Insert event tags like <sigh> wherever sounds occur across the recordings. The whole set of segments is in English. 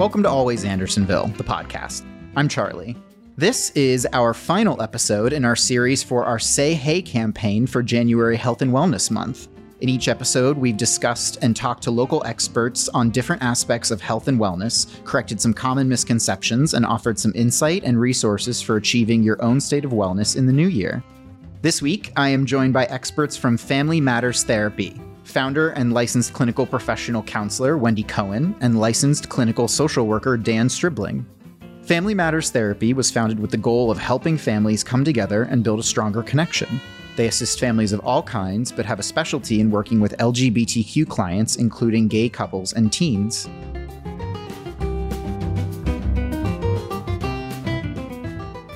Welcome to Always Andersonville, the podcast. I'm Charlie. This is our final episode in our series for our Say Hej campaign for January Health and Wellness Month. In each episode, we've discussed and talked to local experts on different aspects of health and wellness, corrected some common misconceptions, and offered some insight and resources for achieving your own state of wellness in the new year. This week, I am joined by experts from Family Matters Therapy, founder and licensed clinical professional counselor Wendy Cohen, and licensed clinical social worker Dan Stribling. Family Matters Therapy was founded with the goal of helping families come together and build a stronger connection. They assist families of all kinds, but have a specialty in working with LGBTQ clients, including gay couples and teens.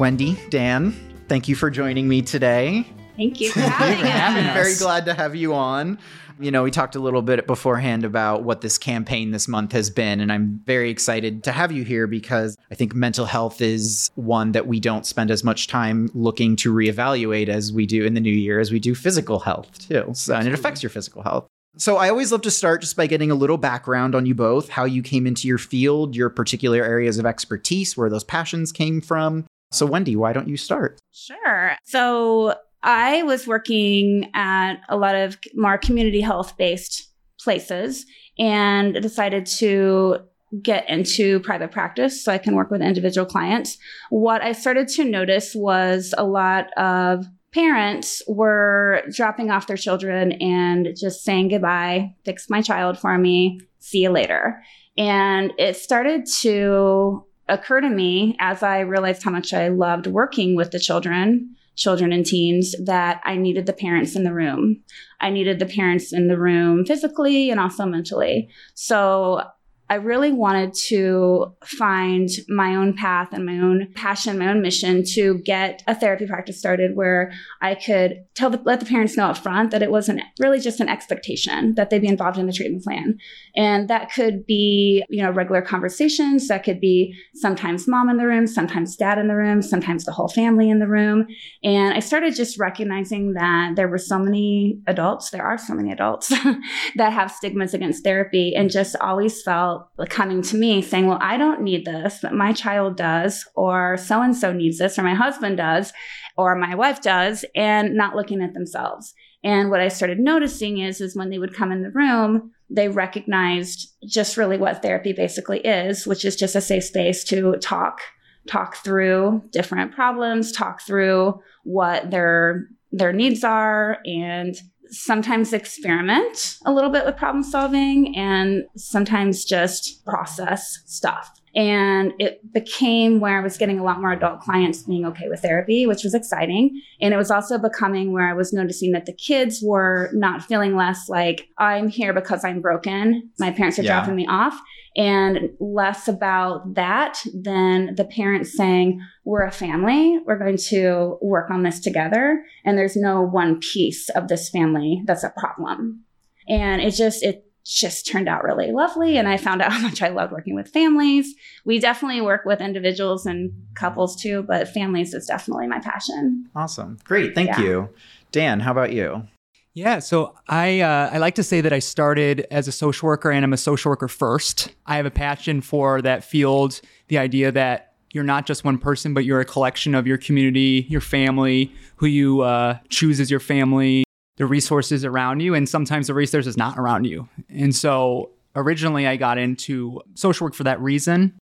Wendy, Dan, thank you for joining me today. Thank you for having I'm very glad to have you on. You know, we talked a little bit beforehand about what this campaign this month has been, and I'm very excited to have you here because I think mental health is one that we don't spend as much time looking to reevaluate as we do in the new year as we do physical health too. So, and it affects your physical health. So I always love to start just by getting a little background on you both, how you came into your field, your particular areas of expertise, where those passions came from. So Wendy, why don't you start? Sure. So I was working at a lot of more community health based places and decided to get into private practice so I can work with individual clients. What I started to notice was a lot of parents were dropping off their children and just saying goodbye, fix my child for me, see you later. And it started to occur to me as I realized how much I loved working with the children, children and teens, that I needed the parents in the room. I needed the parents in the room physically and also mentally. So I really wanted to find my own path and my own passion, my own mission to get a therapy practice started where I could tell the, let the parents know up front that it wasn't really just an expectation that they be involved in the treatment plan. And that could be, you know, regular conversations. That could be sometimes mom in the room, sometimes dad in the room, sometimes the whole family in the room. And I started just recognizing that there were so many adults, there are so many adults <laughs> that have stigmas against therapy and just always felt coming to me saying, Well, I don't need this, but my child does, or so and so needs this, or my husband does, or my wife does, and not looking at themselves. And what I started noticing is, is when they would come in the room, they recognized just really what therapy basically is, which is just a safe space to talk, talk through different problems, talk through what their their needs are and sometimes experiment a little bit with problem solving and sometimes just process stuff. And it became where I was getting a lot more adult clients being okay with therapy, which was exciting. And it was also becoming where I was noticing that the kids were not feeling less like I'm here because I'm broken. My parents are Yeah. dropping me off and less about that than the parents saying, we're a family. We're going to work on this together. And there's no one piece of this family that's a problem. And it just, it just turned out really lovely. And I found out how much I loved working with families. We definitely work with individuals and couples too, but families is definitely my passion. Awesome. Great. Thank Yeah. you. Dan, how about you? Yeah, so I uh, I like to say that I started as a social worker and I'm a social worker first. I have a passion for that field, the idea that you're not just one person, but you're a collection of your community, your family, who you uh, choose as your family, the resources around you, and sometimes the resources is not around you. And so originally I got into social work for that reason.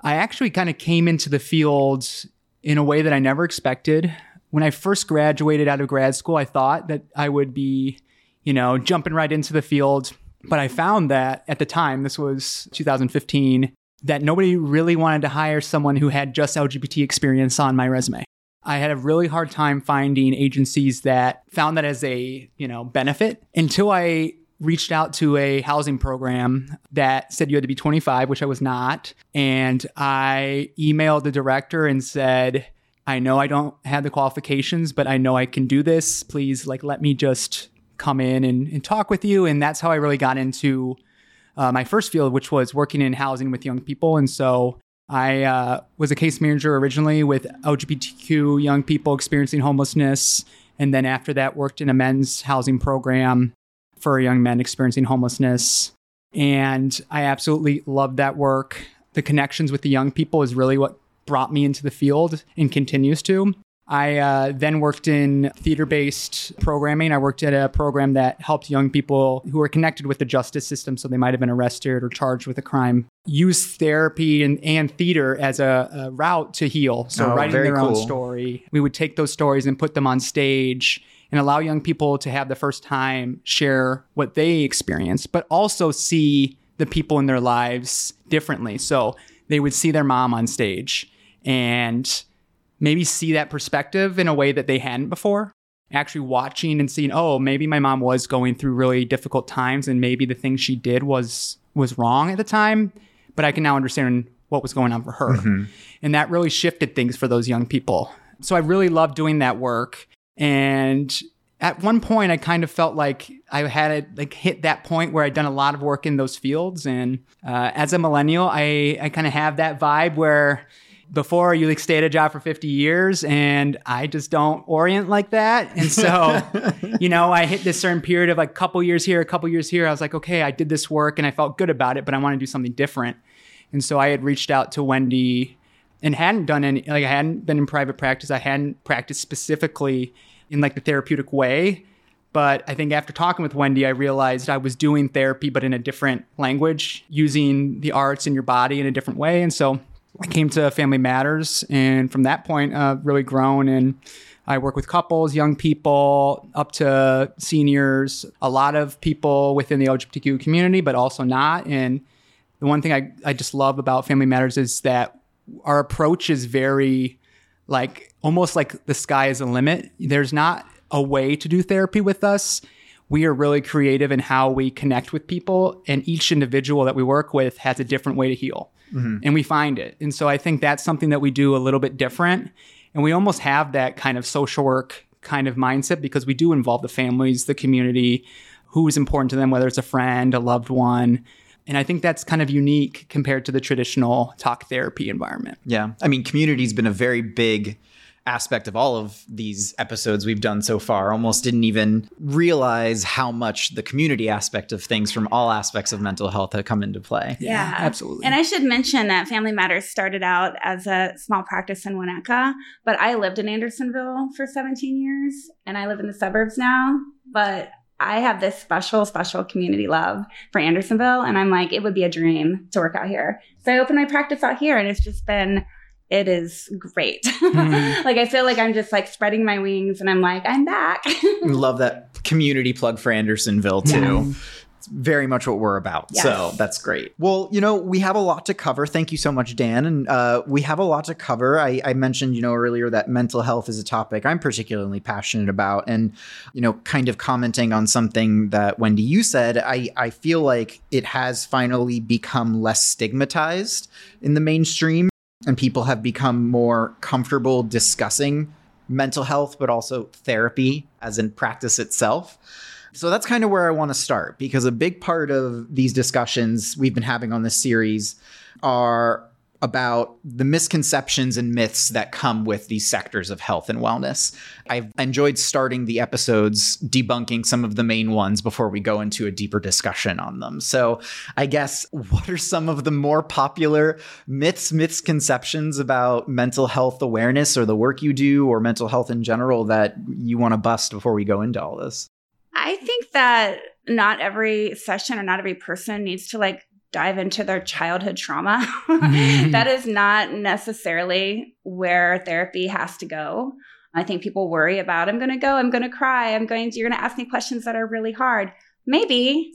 I actually kind of came into the field in a way that I never expected. When I first graduated out of grad school, I thought that I would be, you know, jumping right into the field. But I found that at the time, this was 2015, that nobody really wanted to hire someone who had just LGBT experience on my resume. I had a really hard time finding agencies that found that as a, you know, benefit until I reached out to a housing program that said you had to be 25, which I was not. And I emailed the director and said, I know I don't have the qualifications, but I know I can do this. Please, like, let me just come in and, and talk with you. And that's how I really got into uh, my first field, which was working in housing with young people. And so I uh, was a case manager originally with LGBTQ young people experiencing homelessness. And then after that, worked in a men's housing program for young men experiencing homelessness. And I absolutely loved that work. the connections with the young people is really what brought me into the field and continues to. I uh, then worked in theater based programming. I worked at a program that helped young people who were connected with the justice system, so they might have been arrested or charged with a crime, use therapy and, and theater as a, a route to heal. So, Oh, writing their own story. We would take those stories and put them on stage and allow young people to have the first time share what they experienced, but also see the people in their lives differently. So, they would see their mom on stage and maybe see that perspective in a way that they hadn't before. Actually watching and seeing, oh, maybe my mom was going through really difficult times and maybe the thing she did was was wrong at the time, but I can now understand what was going on for her. And that really shifted things for those young people. So I really loved doing that work. And at one point I kind of felt like I had it like hit that point where I'd done a lot of work in those fields. And uh, as a millennial, I, I kind of have that vibe where before you like stay at a job for 50 years and I just don't orient like that. And so, <laughs> you know, I hit this certain period of like a couple years here, a couple years here. I was like, okay, I did this work and I felt good about it, but I want to do something different. And so I had reached out to Wendy and hadn't done any, like I hadn't been in private practice. I hadn't practiced specifically in like the therapeutic way. But I think after talking with Wendy, I realized I was doing therapy, but in a different language, using the arts in your body in a different way. And so I came to Family Matters, and from that point, uh, really grown. And I work with couples, young people, up to seniors, a lot of people within the LGBTQ community, but also not. And the one thing I, I just love about Family Matters is that our approach is very like almost like the sky is the limit. There's not a way to do therapy with us. We are really creative in how we connect with people, and each individual that we work with has a different way to heal. Mm-hmm. And we find it. And so I think that's something that we do a little bit different. And we almost have that kind of social work kind of mindset because we do involve the families, the community, who is important to them, whether it's a friend, a loved one. And I think that's kind of unique compared to the traditional talk therapy environment. Yeah. I mean, community's been a very big aspect of all of these episodes we've done so far. Almost didn't even realize how much the community aspect of things from all aspects of mental health had come into play. Yeah, absolutely. And I should mention that Family Matters started out as a small practice in Winnetka, but I lived in Andersonville for 17 years and I live in the suburbs now. But I have this special, special community love for Andersonville. And I'm like, it would be a dream to work out here. So I opened my practice out here and it's just been, it is great. Mhm. <laughs> like, I feel like I'm just like spreading my wings and I'm like, I'm back. <laughs> Love that community plug for Andersonville too. It's very much what we're about. Yes. So that's great. Well, you know, we have a lot to cover. Thank you so much, Dan. And uh, we have a lot to cover. I, I mentioned, you know, earlier that mental health is a topic I'm particularly passionate about. And, you know, kind of commenting on something that Wendy, you said, I, I feel like it has finally become less stigmatized in the mainstream and people have become more comfortable discussing mental health, but also therapy as in practice itself. So that's kind of where I want to start because a big part of these discussions we've been having on this series are about the misconceptions and myths that come with these sectors of health and wellness. I've enjoyed starting the episodes debunking some of the main ones before we go into a deeper discussion on them. So, I guess what are some of the more popular myths, misconceptions about mental health awareness or the work you do or mental health in general that you want to bust before we go into all this? I think that not every session or not every person needs to like dive into their childhood trauma. <laughs> that is not necessarily where therapy has to go. I think people worry about I'm going to go, I'm going to cry, I'm going to you're going to ask me questions that are really hard. Maybe,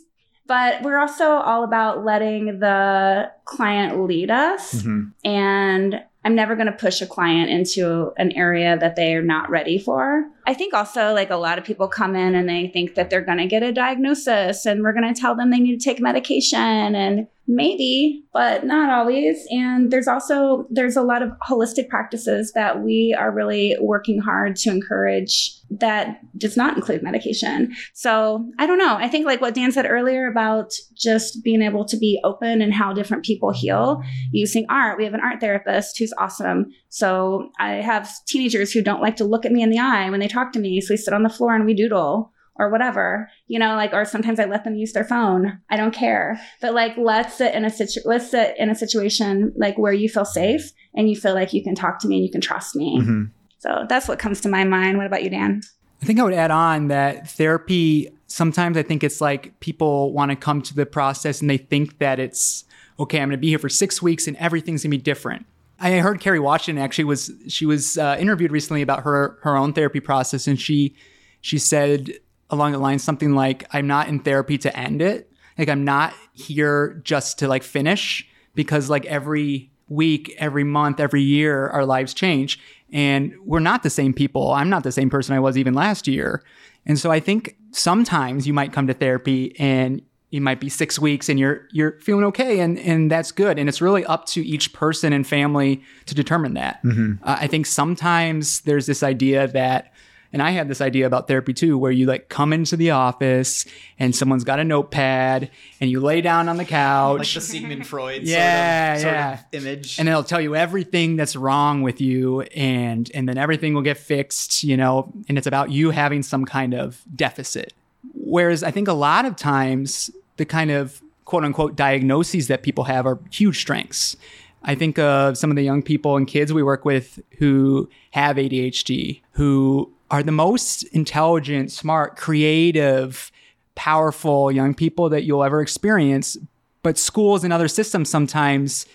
but we're also all about letting the client lead us Mhm. and I'm never going to push a client into an area that they are not ready for. I think also like a lot of people come in and they think that they're going to get a diagnosis and we're going to tell them they need to take medication and maybe, but not always. And there's also there's a lot of holistic practices that we are really working hard to encourage that does not include medication. So, I don't know. I think like what Dan said earlier about just being able to be open and how different people heal using art. We have an art therapist who's awesome. So I have teenagers who don't like to look at me in the eye when they talk to me. So we sit on the floor and we doodle. Or whatever, you know, like, or sometimes I let them use their phone. I don't care. But like, let's sit in a situ, let's sit in a situation like where you feel safe and you feel like you can talk to me and you can trust me. Mm-hmm. So that's what comes to my mind. What about you, Dan? I think I would add on that therapy, sometimes I think it's like people want to come to the process and they think that it's, okay, I'm going to be here for six weeks and everything's going to be different. I heard Kerry Washington actually was, she was uh, interviewed recently about her, her own therapy process. And she, she said along the lines something like, I'm not in therapy to end it. Like I'm not here just to like finish because like every week, every month, every year, our lives change and we're not the same people. I'm not the same person I was even last year. And so I think sometimes you might come to therapy and you might be six weeks and you're you're feeling okay and and that's good and it's really up to each person and family to determine that mm-hmm. uh, i think sometimes there's this idea that and I had this idea about therapy too, where you like come into the office and someone's got a notepad and you lay down on the couch. Like the Sigmund Freud yeah, sort, of, yeah. Sort of image. And they'll tell you everything that's wrong with you and and then everything will get fixed, you know, and it's about you having some kind of deficit. Whereas I think a lot of times the kind of quote unquote diagnoses that people have are huge strengths. I think of some of the young people and kids we work with who have ADHD, who are the most intelligent, smart, creative, powerful young people that you'll ever experience. But schools and other systems sometimes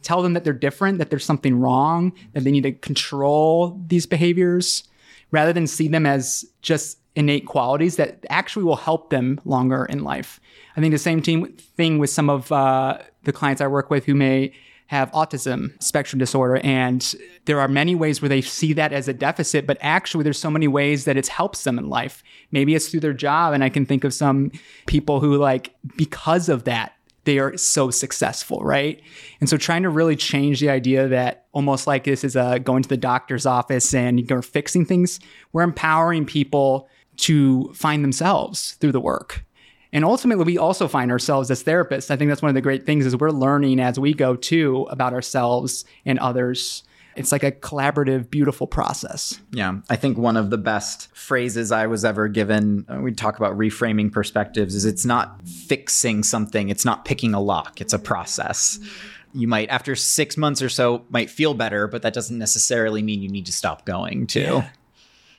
tell them that they're different, that there's something wrong, that they need to control these behaviors rather than see them as just innate qualities that actually will help them longer in life. I think the same team, thing with some of uh, the clients I work with who may have autism spectrum disorder. And there are many ways where they see that as a deficit, but actually, there's so many ways that it helps them in life. Maybe it's through their job. And I can think of some people who, like, because of that, they are so successful, right? And so trying to really change the idea that almost like this is a going to the doctor's office and you're fixing things, we're empowering people to find themselves through the work. And ultimately, we also find ourselves as therapists. I think that's one of the great things is we're learning as we go too about ourselves and others. It's like a collaborative, beautiful process. Yeah. I think one of the best phrases I was ever given, uh, we talk about reframing perspectives, is it's not fixing something, it's not picking a lock, it's a process. You might, after six months or so, might feel better, but that doesn't necessarily mean you need to stop going too. Yeah.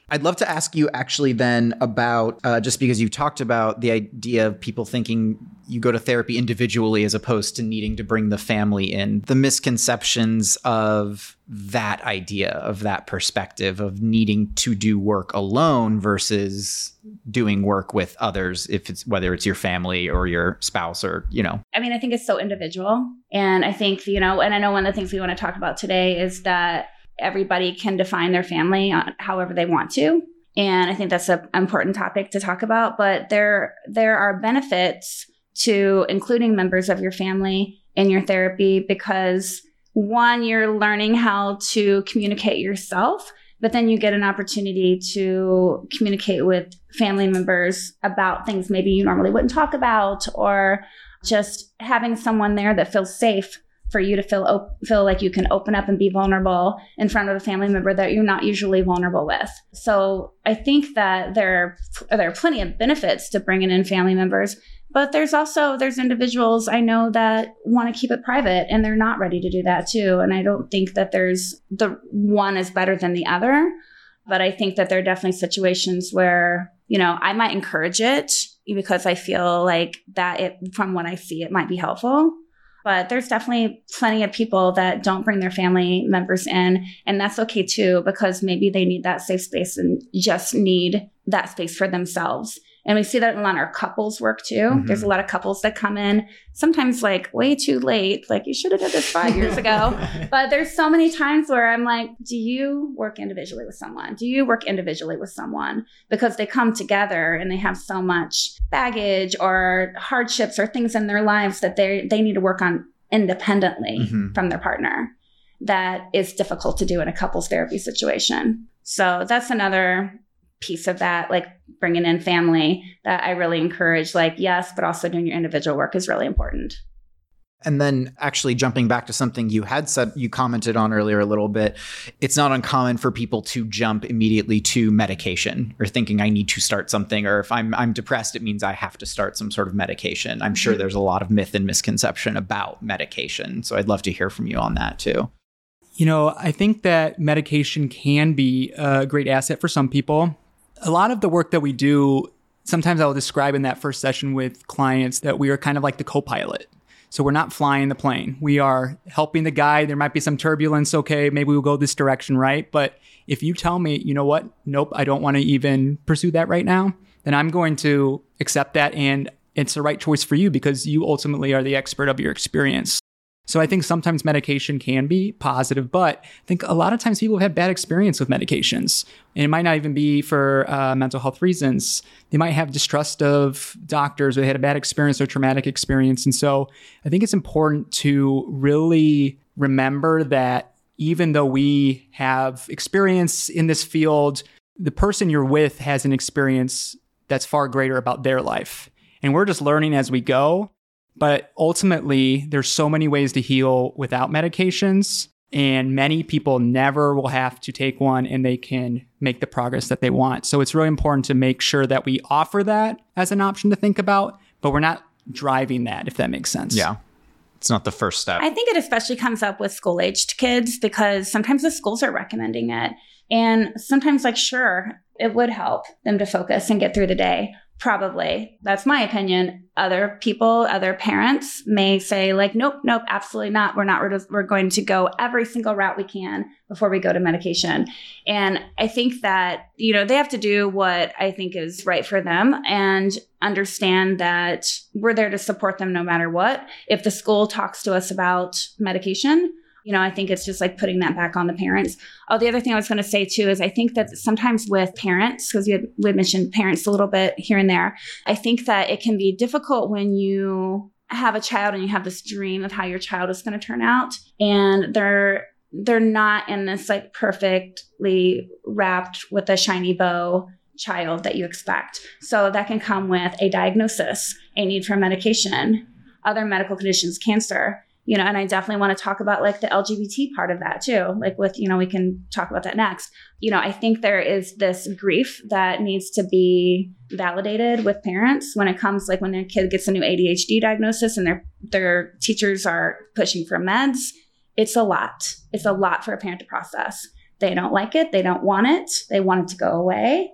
I'd love to ask you actually then about uh, just because you talked about the idea of people thinking you go to therapy individually as opposed to needing to bring the family in, the misconceptions of that idea, of that perspective of needing to do work alone versus doing work with others, if it's whether it's your family or your spouse or, you know. I mean, I think it's so individual. And I think, you know, and I know one of the things we want to talk about today is that everybody can define their family uh, however they want to. And i think that's an important topic to talk about but there there are benefits to including members of your family in your therapy because one you're learning how to communicate yourself but then you get an opportunity to communicate with family members about things maybe you normally wouldn't talk about or just having someone there that feels safe for you to feel op- feel like you can open up and be vulnerable in front of a family member that you're not usually vulnerable with. So I think that there there are plenty of benefits to bringing in family members, but there's also there's individuals I know that want to keep it private and they're not ready to do that too. And I don't think that there's the one is better than the other, but I think that there are definitely situations where you know I might encourage it because I feel like that it from what I see it might be helpful but there's definitely plenty of people that don't bring their family members in. And that's okay too, because maybe they need that safe space and just need that space for themselves. And we see that a lot in our couples work too. Mm-hmm. There's a lot of couples that come in sometimes like way too late. Like you should have done this five years ago. <laughs> but there's so many times where I'm like, do you work individually with someone? Do you work individually with someone? Because they come together and they have so much baggage or hardships or things in their lives that they they need to work on independently mm-hmm. from their partner. That is difficult to do in a couples therapy situation. So that's another piece of that, like bringing in family that I really encourage. Like, yes, but also doing your individual work is really important. And then actually jumping back to something you had said, you commented on earlier a little bit, it's not uncommon for people to jump immediately to medication or thinking I need to start something, or if I'm I'm depressed, it means I have to start some sort of medication. I'm sure mm-hmm. there's a lot of myth and misconception about medication. So I'd love to hear from you on that too. You know, I think that medication can be a great asset for some people. A lot of the work that we do, sometimes I'll describe in that first session with clients that we are kind of like the co pilot. So we're not flying the plane. We are helping the guy. There might be some turbulence. Okay, maybe we'll go this direction, right? But if you tell me, you know what? Nope, I don't want to even pursue that right now, then I'm going to accept that. And it's the right choice for you because you ultimately are the expert of your experience. So I think sometimes medication can be positive, but I think a lot of times people have had bad experience with medications. And it might not even be for uh, mental health reasons. They might have distrust of doctors or they had a bad experience or traumatic experience. And so I think it's important to really remember that even though we have experience in this field, the person you're with has an experience that's far greater about their life. And we're just learning as we go. But ultimately, there's so many ways to heal without medications. And many people never will have to take one and they can make the progress that they want. So it's really important to make sure that we offer that as an option to think about, but we're not driving that, if that makes sense. Yeah. It's not the first step. I think it especially comes up with school aged kids because sometimes the schools are recommending it. And sometimes, like, sure, it would help them to focus and get through the day. Probably. That's my opinion. Other people, other parents may say, like, nope, nope, absolutely not. We're not. We're, going to go every single route we can before we go to medication. And I think that, you know, they have to do what I think is right for them and understand that we're there to support them no matter what. If the school talks to us about medication, you know, I think it's just like putting that back on the parents. Oh, the other thing I was going to say too is I think that sometimes with parents, because we had, we had mentioned parents a little bit here and there, I think that it can be difficult when you have a child and you have this dream of how your child is going to turn out and they're they're not in this like perfectly wrapped with a shiny bow child that you expect. So that can come with a diagnosis, a need for medication, other medical conditions, cancer you know and i definitely want to talk about like the lgbt part of that too like with you know we can talk about that next. You know i think there is this grief that needs to be validated with parents when it comes like when their kid gets a new adhd diagnosis and their their teachers are pushing for meds it's a lot. It's a lot for a parent to process. They don't like it they don't want it they want it to go away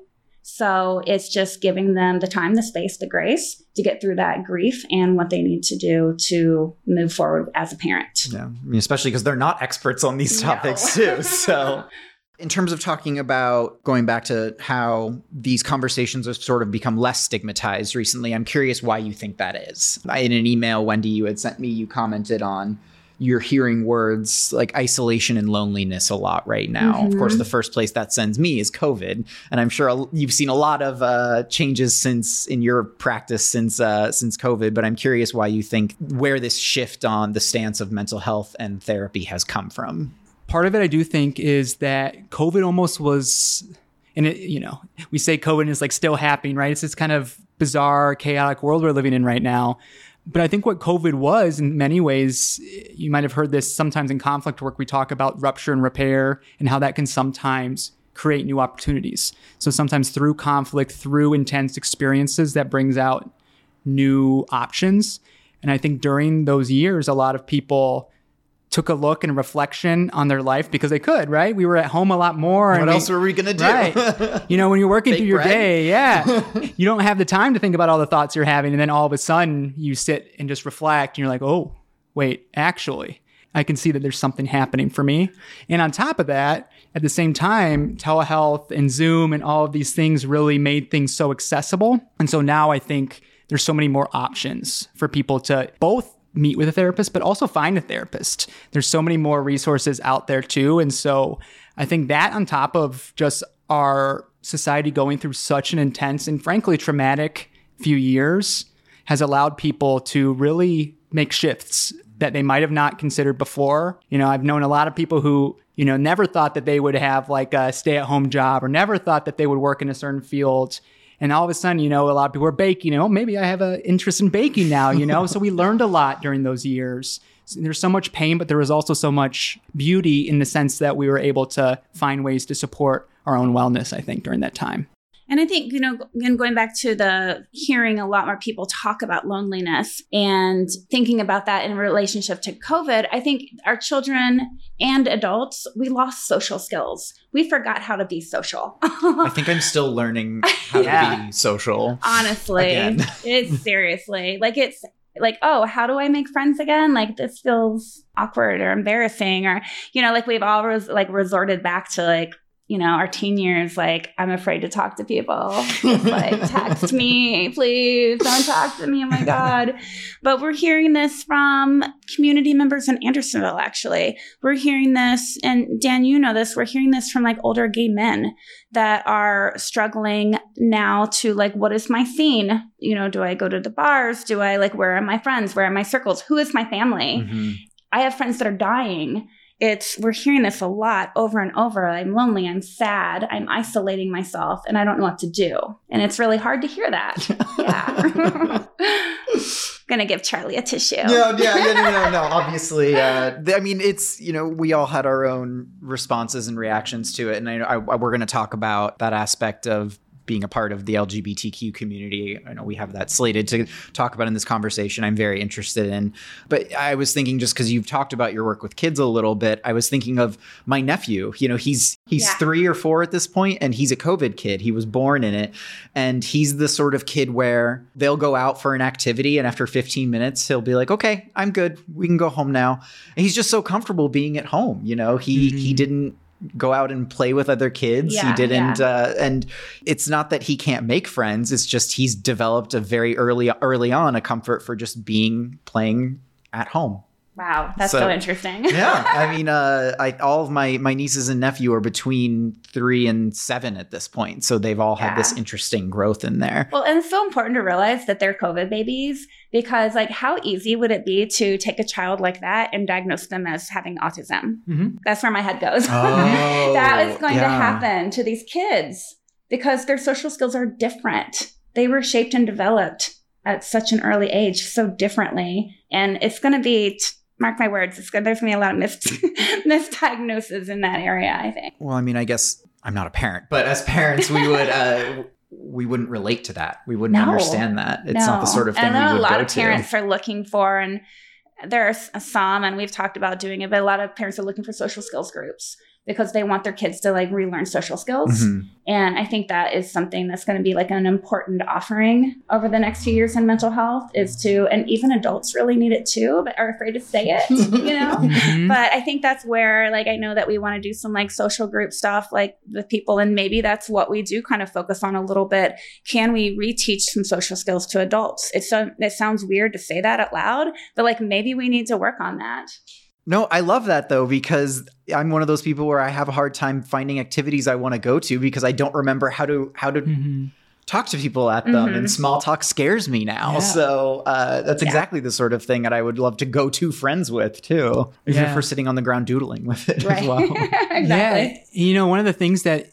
so it's just giving them the time, the space, the grace to get through that grief and what they need to do to move forward as a parent. Yeah, I mean, especially because they're not experts on these topics no. too. So. <laughs> In terms of talking about going back to how these conversations have sort of become less stigmatized recently, I'm curious why you think that is. In an email, Wendy, you had sent me, you commented on you're hearing words like isolation and loneliness a lot right now. Mm-hmm. Of course, mm-hmm. the first place that sends me is COVID, and I'm sure you've seen a lot of uh, changes since in your practice since uh, since COVID. But I'm curious why you think where this shift on the stance of mental health and therapy has come from. Part of it, I do think, is that COVID almost was, and it, you know, we say COVID is like still happening, right? It's this kind of bizarre, chaotic world we're living in right now. But I think what COVID was in many ways, you might have heard this sometimes in conflict work, we talk about rupture and repair and how that can sometimes create new opportunities. So sometimes through conflict, through intense experiences, that brings out new options. And I think during those years, a lot of people took a look and reflection on their life because they could, right? We were at home a lot more. What else we, were we gonna do? Right. you know, when you're working through your bread. day, yeah, <laughs> you don't have the time to think about all the thoughts you're having, and then all of a sudden you sit and just reflect, and you're like, oh, wait, actually, I can see that there's something happening for me. And on top of that, at the same time, telehealth and Zoom and all of these things really made things so accessible. And so now I think there's so many more options for people to both meet with a therapist, but also find a therapist. There's so many more resources out there too. And so I think that on top of just our society going through such an intense and frankly traumatic few years has allowed people to really make shifts that they might have not considered before. You know, I've known a lot of people who, you know, never thought that they would have like a stay at home job or never thought that they would work in a certain field And all of a sudden, you know, a lot of people are baking. You know, maybe I have an interest in baking now. You know, <laughs> so we learned a lot during those years. There's so much pain, but there was also so much beauty in the sense that we were able to find ways to support our own wellness. I think during that time. And I think, you know, again, going back to the hearing a lot more people talk about loneliness and thinking about that in relationship to COVID, I think our children and adults, we lost social skills. We forgot how to be social. I think I'm still learning <laughs> how yeah. to be social. Honestly, it's <laughs> seriously like it's like, oh, how do I make friends again? Like this feels awkward or embarrassing, or you know, like we've all res- like resorted back to like you know, our teen years, like, I'm afraid to talk to people. <laughs> Just like, text me, please don't talk to me. Oh my God. But we're hearing this from community members in Andersonville, actually. We're hearing this, and Dan, you know this, we're hearing this from like older gay men that are struggling now to like, what is my scene? You know, do I go to the bars? Do I like, where are my friends? Where are my circles? Who is my family? Mm-hmm. I have friends that are dying it's we're hearing this a lot over and over. I'm lonely i'm sad i'm isolating myself and i don't know what to do. And it's really hard to hear that. <laughs> Yeah. <laughs> Gonna give charlie a tissue. No yeah, yeah no, no no obviously uh, i mean it's you know we all had our own responses and reactions to it and I, I, we're gonna talk about that aspect of being a part of the LGBTQ community. I know we have that slated to talk about in this conversation. I'm very interested in. But I was thinking just because you've talked about your work with kids a little bit, I was thinking of my nephew. You know, he's he's yeah. three or four at this point, and he's a COVID kid. He was born in it, and he's the sort of kid where they'll go out for an activity, and after 15 minutes, he'll be like, "Okay, I'm good. We can go home now." And he's just so comfortable being at home. You know, he mm-hmm. he didn't go out and play with other kids. Yeah, he didn't, yeah. uh, and it's not that he can't make friends. It's just he's developed a very early early on a comfort for just being playing at home. Wow, that's so, so interesting. yeah, I <laughs> mean, uh, I, all of my my nieces and nephew are between three and seven at this point, so they've all yeah. had this interesting growth in there. Well, and it's so important to realize that they're COVID babies because, like, how easy would it be to take a child like that and diagnose them as having autism? Mm-hmm. That's where my head goes. <laughs> Oh, that is going yeah. to happen to these kids because their social skills are different. They were shaped and developed at such an early age so differently, and it's going to be. T- mark my words, it's good. There's gonna be a lot of mis- <laughs> misdiagnoses in that area. I think. Well, I mean, I guess I'm not a parent, but as parents, we would. <laughs> Uh, we wouldn't relate to that. We wouldn't no, understand that. It's no. not the sort of thing and we would a lot of parents to. are looking for, and there are some, and we've talked about doing it, but a lot of parents are looking for social skills groups because they want their kids to like relearn social skills. Mm-hmm. And I think that is something that's going to be like an important offering over the next few years in mental health is to, and even adults really need it too, but are afraid to say it, <laughs> you know? Mm-hmm. But I think that's where like I know that we want to do some like social group stuff like with people. And maybe that's what we do kind of focus on a little bit. Can we reteach some social skills to adults? It's so, it sounds weird to say that out loud, but like maybe we need to work on that. No, I love that though because I'm one of those people where I have a hard time finding activities I want to go to because I don't remember how to how to mm-hmm. talk to people at them, mm-hmm. and small talk scares me now. Yeah. So uh, that's yeah. exactly the sort of thing that I would love to go to friends with too, even yeah. for sitting on the ground doodling with it right. as well. <laughs> exactly. Yeah, you know, one of the things that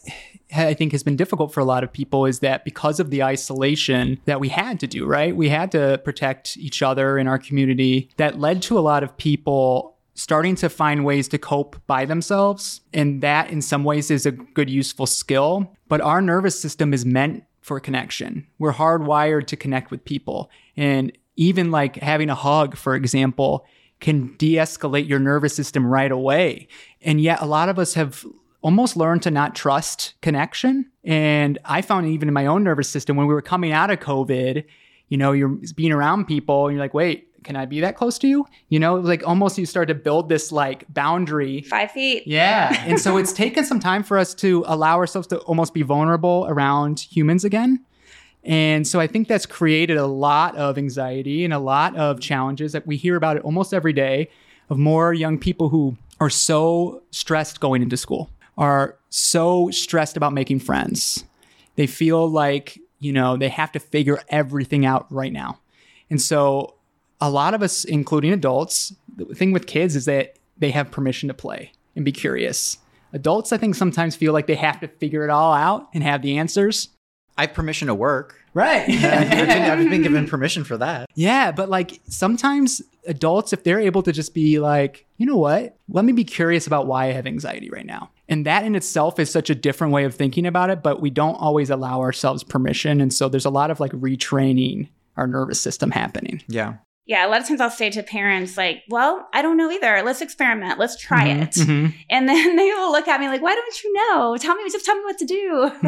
I think has been difficult for a lot of people is that because of the isolation that we had to do, right? We had to protect each other in our community. That led to a lot of people starting to find ways to cope by themselves. And that, in some ways, is a good, useful skill. But our nervous system is meant for connection. We're hardwired to connect with people. And even like having a hug, for example, can de escalate your nervous system right away. And yet, a lot of us have almost learned to not trust connection. And I found even in my own nervous system when we were coming out of COVID, you know, you're being around people and you're like, wait, can I be that close to you? You know, like almost you start to build this like boundary. Five feet. Yeah. and so it's <laughs> taken some time for us to allow ourselves to almost be vulnerable around humans again. And so I think that's created a lot of anxiety and a lot of challenges that we hear about it almost every day of more young people who are so stressed going into school, are so stressed about making friends. They feel like, you know, they have to figure everything out right now. And so a lot of us, including adults, the thing with kids is that they have permission to play and be curious. Adults, I think, sometimes feel like they have to figure it all out and have the answers. I have permission to work. Right. <laughs> I've, been, I've been given permission for that. Yeah, but like sometimes adults, if they're able to just be like, you know what, let me be curious about why I have anxiety right now. And that in itself is such a different way of thinking about it, but we don't always allow ourselves permission. And so there's a lot of like retraining our nervous system happening. Yeah. Yeah, a lot of times I'll say to parents, like, well, I don't know either. Let's experiment. Let's try Mhm, it. mhm. And then <laughs> they will look at me like, why don't you know? Tell me, just tell me what to do. <laughs>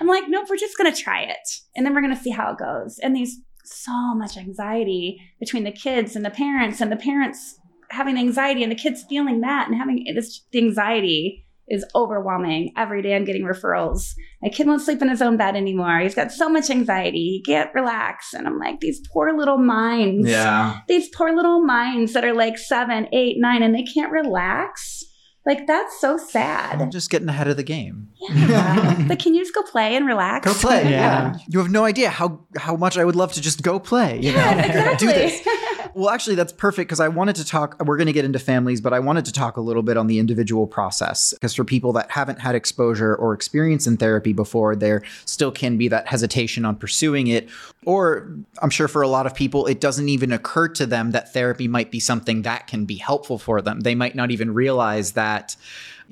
I'm like, nope, we're just going to try it. And then we're going to see how it goes. And there's so much anxiety between the kids and the parents, and the parents having anxiety and the kids feeling that and having this the anxiety is overwhelming. Every day I'm getting referrals. My kid won't sleep in his own bed anymore. He's got so much anxiety. He can't relax. And I'm like, these poor little minds Yeah. these poor little minds that are like seven, eight, nine, and they can't relax. Like that's so sad. I'm sad. just getting ahead of the game. Yeah. <laughs> but can you just go play and relax? Go play. Yeah. <laughs> Yeah. You have no idea how how much I would love to just go play. You Yeah, know? <laughs> exactly. Do this. Well, actually, that's perfect because I wanted to talk. We're going to get into families, but I wanted to talk a little bit on the individual process because for people that haven't had exposure or experience in therapy before, there still can be that hesitation on pursuing it. Or I'm sure for a lot of people, it doesn't even occur to them that therapy might be something that can be helpful for them. They might not even realize that.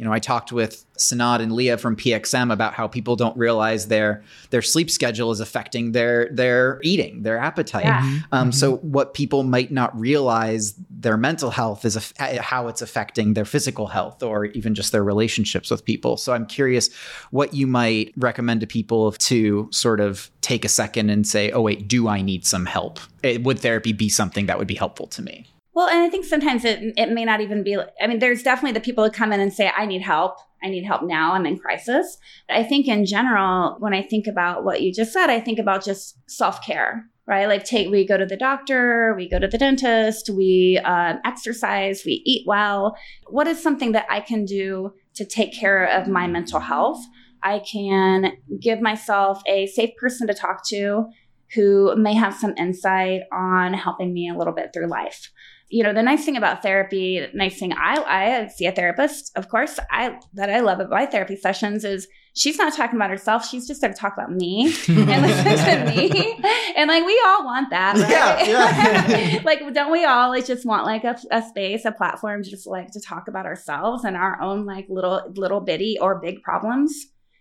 You know, I talked with Sanad and Leah from PXM about how people don't realize their their sleep schedule is affecting their their eating, their appetite. Yeah. Um, So what people might not realize their mental health is aff- how it's affecting their physical health or even just their relationships with people. So I'm curious what you might recommend to people to sort of take a second and say, oh wait, do I need some help? Eh, Would therapy be something that would be helpful to me? Well, and I think sometimes it it may not even be. I mean, there's definitely the people who come in and say, "I need help. I need help now. I'm in crisis." But I think in general, when I think about what you just said, I think about just self care, right? Like, take we go to the doctor, we go to the dentist, we um, exercise, we eat well. What is something that I can do to take care of my mental health? I can give myself a safe person to talk to who may have some insight on helping me a little bit through life you know the nice thing about therapy the nice thing i i see a therapist of course i that i love about my therapy sessions is she's not talking about herself. She's just there to talk about me <laughs> and listen to me. <laughs> And like we all want that right? Yeah, yeah. <laughs> like don't we all like just want like a, a space a platform just like to talk about ourselves and our own like little little bitty or big problems?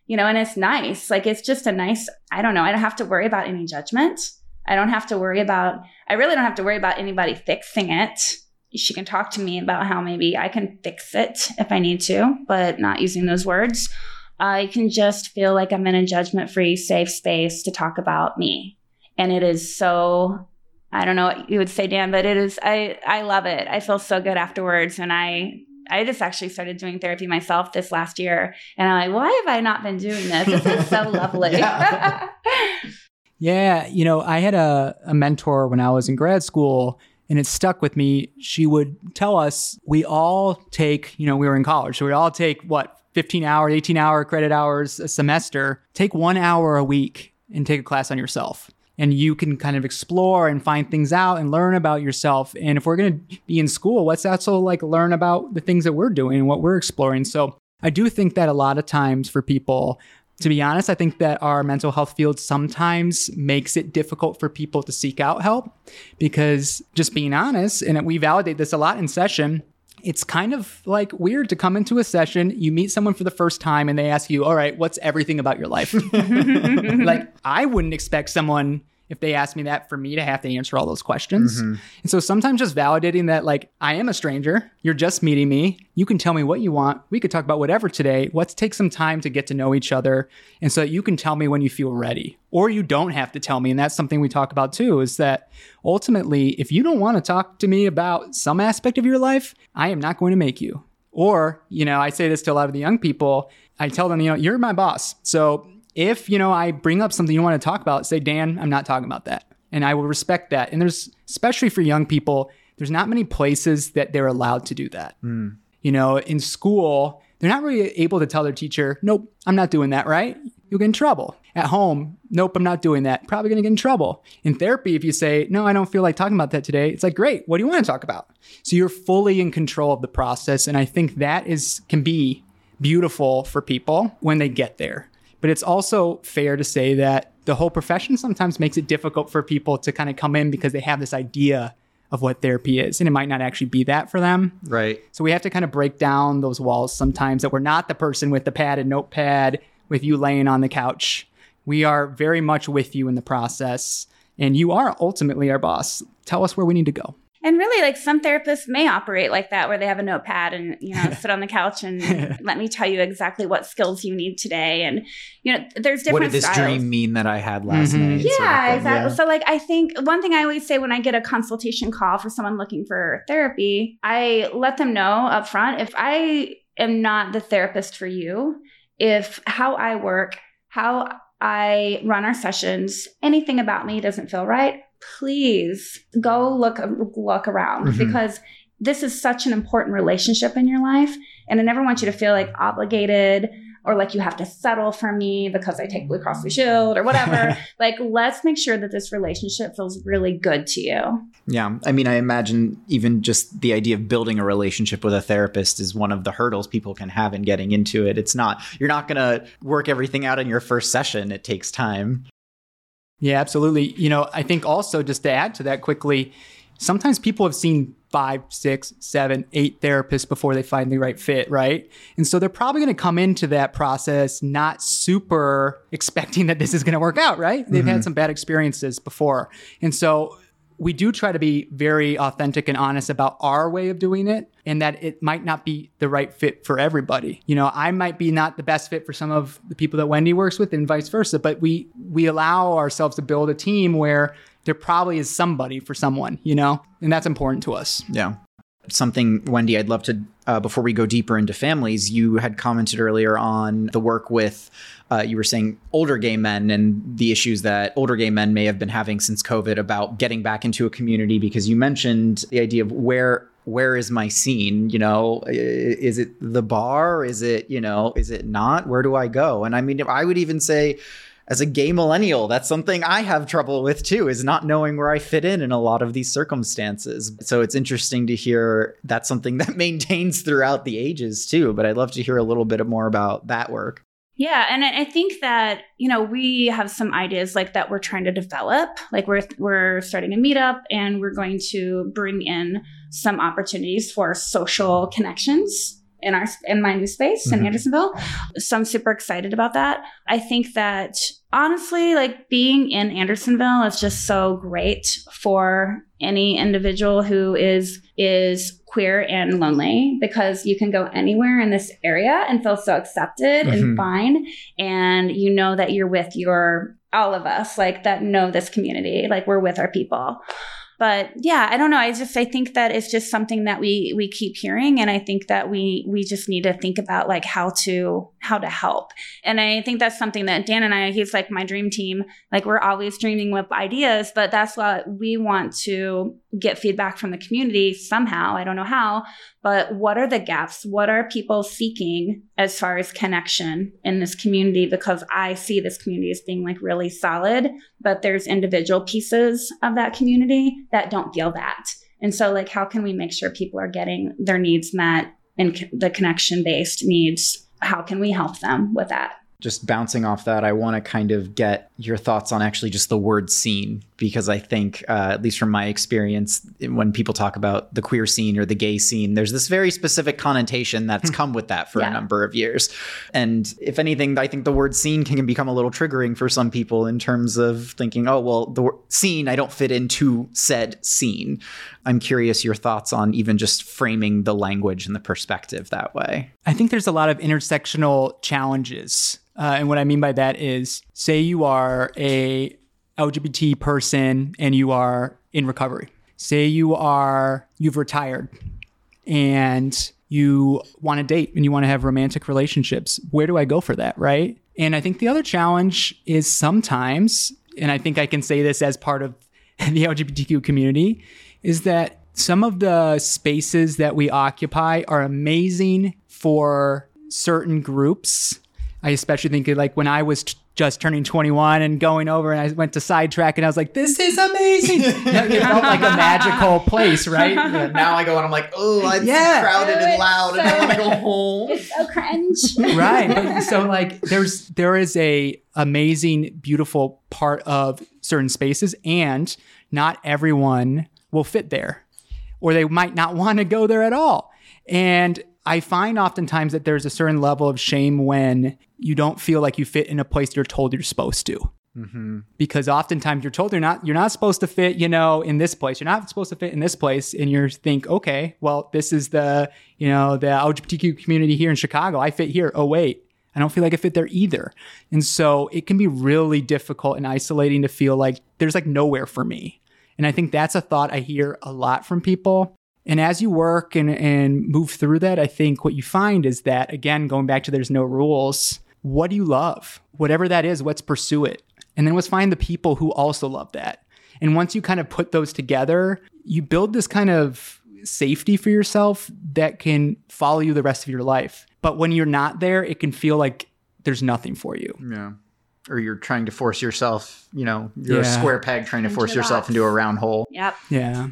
You know and it's nice. Like it's just a nice i don't know i don't have to worry about any judgment i don't have to worry about I really don't have to worry about anybody fixing it. She can talk to me about how maybe I can fix it if I need to, but not using those words. I can just feel like I'm in a judgment free, safe space to talk about me. And it is so, I don't know what you would say, Dan, but it is, I, I love it. I feel so good afterwards. And I, I just actually started doing therapy myself this last year. And I'm like, why have I not been doing this? This is so <laughs> lovely. <laughs> Yeah. You know, I had a, a mentor when I was in grad school and it stuck with me. She would tell us we all take, you know, we were in college, so we all take what, 15 hour, 18 hour credit hours a semester. Take one hour a week and take a class on yourself. And you can kind of explore and find things out and learn about yourself. And if we're to be in school, let's also like learn about the things that we're doing and what we're exploring. So I do think that a lot of times for people, to be honest, I think that our mental health field sometimes makes it difficult for people to seek out help because just being honest, and we validate this a lot in session, it's kind of like weird to come into a session, you meet someone for the first time and they ask you, All right, what's everything about your life? <laughs> like, I wouldn't expect someone, if they ask me that, for me to have to answer all those questions. Mm-hmm. And so sometimes just validating that, like, I am a stranger, you're just meeting me, you can tell me what you want, we could talk about whatever today. Let's take some time to get to know each other. And so that you can tell me when you feel ready, or you don't have to tell me. And that's something we talk about too is that ultimately, if you don't want to talk to me about some aspect of your life, I am not going to make you. Or, you know, I say this to a lot of the young people. I tell them, you know, you're my boss. So if, you know, I bring up something you want to talk about, say, Dan, I'm not talking about that. And I will respect that. And there's, especially for young people, there's not many places that they're allowed to do that. Hmm. You know, in school, they're not really able to tell their teacher, nope, I'm not doing that, right? You'll get in trouble. At home, nope, I'm not doing that. Probably gonna get in trouble. In therapy, if you say, no, I don't feel like talking about that today, it's like, great, what do you want to talk about? So you're fully in control of the process. And I think that is can be beautiful for people when they get there. But it's also fair to say that the whole profession sometimes makes it difficult for people to kind of come in because they have this idea of what therapy is and it might not actually be that for them. Right. So we have to kind of break down those walls sometimes that we're not the person with the pad and notepad with you laying on the couch. We are very much with you in the process and you are ultimately our boss. Tell us where we need to go. And really, like some therapists may operate like that, where they have a notepad and you know <laughs> sit on the couch and <laughs> let me tell you exactly what skills you need today. And you know, there's different. What did this styles. dream mean that I had last Mhm. night? sort of Yeah, exactly. So, like, I think one thing I always say when I get a consultation call for someone looking for therapy, I let them know up front if I am not the therapist for you, if how I work, how I run our sessions, anything about me doesn't feel right, please go look look around Mhm. because this is such an important relationship in your life, and I never want you to feel like obligated or like you have to settle for me because I take Blue Cross Blue Shield or whatever. <laughs> like, let's make sure that this relationship feels really good to you. Yeah. I mean, I imagine even just the idea of building a relationship with a therapist is one of the hurdles people can have in getting into it. It's not, you're not going to work everything out in your first session. It takes time. Yeah, absolutely. You know, I think also just to add to that quickly, sometimes people have seen five, six, seven, eight therapists before they find the right fit, right? And so they're probably going to come into that process not super expecting that this is going to work out, right? They've had mm-hmm. some bad experiences before. And so we do try to be very authentic and honest about our way of doing it and that it might not be the right fit for everybody. You know, I might be not the best fit for some of the people that Wendy works with and vice versa, but we we allow ourselves to build a team where there probably is somebody for someone, you know? And that's important to us. Yeah. Something, Wendy, I'd love to, uh, before we go deeper into families, you had commented earlier on the work with, uh, you were saying older gay men and the issues that older gay men may have been having since COVID about getting back into a community because you mentioned the idea of where where is my scene? You know is it the bar? Is it you know is it not? Where do i go? And i mean i would even say as a gay millennial that's something i have trouble with too is not knowing where i fit in in a lot of these circumstances so it's interesting to hear that's something that <laughs> maintains throughout the ages too but i'd love to hear a little bit more about that work Yeah, and I think that you know we have some ideas like that we're trying to develop. Like we're we're starting a meetup, and we're going to bring in some opportunities for social connections in our in my new space in Mhm. Andersonville. So I'm super excited about that. I think that honestly, like being in Andersonville is just so great for any individual who is is queer and lonely because you can go anywhere in this area and feel so accepted Mhm. and fine and you know that you're with your all of us like that know this community like we're with our people but yeah i don't know. I just i think that it's just something that we we keep hearing and i think that we we just need to think about like how to how to help. And i think that's something that dan and i he's like my dream team. Like we're always dreaming with ideas but that's what we want to get feedback from the community somehow i don't know how but what are the gaps? What are people seeking as far as connection in this community? Because i see this community as being like really solid but there's individual pieces of that community that don't feel that. And so like how can we make sure people are getting their needs met and the connection based needs? How can we help them with that just bouncing off that, I want to kind of get your thoughts on actually just the word scene, because I think, uh, at least from my experience, when people talk about the queer scene or the gay scene, there's this very specific connotation that's come with that for a number of years. And if anything, I think the word scene can become a little triggering for some people in terms of thinking, oh, well, the scene, I don't fit into said scene. I'm curious your thoughts on even just framing the language and the perspective that way. I think there's a lot of intersectional challenges. Uh, and what I mean by that is say you are a LGBT person and you are in recovery. Say you are you've retired and you want to date and you want to have romantic relationships. Where do I go for that, right? And I think the other challenge is sometimes, and I think I can say this as part of <laughs> the LGBTQ community, is that some of the spaces that we occupy are amazing for certain groups. I especially think like when I was t- just turning 21 and going over and I went to sidetrack and I was like, this is amazing. <laughs> it felt like a magical place, right? <laughs> Yeah, now I go and I'm like, oh, it's Yeah. crowded Oh, and it's loud, and I so- want to go home. <laughs> It's so cringe. right. But so like there's there is a amazing, beautiful part of certain spaces and not everyone will fit there. Or they might not want to go there at all. And I find oftentimes that there's a certain level of shame when you don't feel like you fit in a place you're told you're supposed to. Mm-hmm. Because oftentimes you're told you're not you're not supposed to fit, you know, in this place. You're not supposed to fit in this place, and you think, okay, well, this is the you know the LGBTQ community here in Chicago. I fit here. Oh wait, I don't feel like I fit there either. And so it can be really difficult and isolating to feel like there's like nowhere for me. And I think that's a thought I hear a lot from people. And as you work and, and move through that, I think what you find is that, again, going back to there's no rules, what do you love? Whatever that is, let's pursue it. And then let's find the people who also love that. And once you kind of put those together, you build this kind of safety for yourself that can follow you the rest of your life. But when you're not there, it can feel like there's nothing for you. Yeah. Or you're trying to force yourself, you know, you're a square peg trying to force yourself box. into a round hole. Yep. Yeah.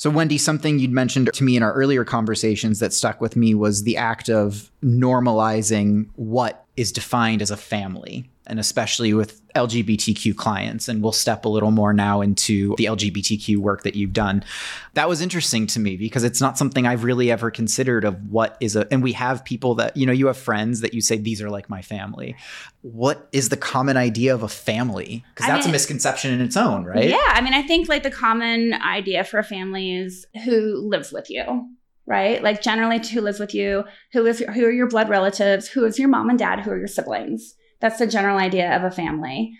So, Wendy, something you'd mentioned to me in our earlier conversations that stuck with me was the act of normalizing what is defined as a family, and especially with LGBTQ clients. And we'll step a little more now into the LGBTQ work that you've done. That was interesting to me because it's not something I've really ever considered of what is a, and we have people that, you know, you have friends that you say, these are like my family. What is the common idea of a family? Because that's a misconception in its own, right? Yeah. I mean, I think like the common idea for a family is who lives with you, right? Like generally who lives with you, who is who are your blood relatives, who is your mom and dad, who are your siblings. That's the general idea of a family.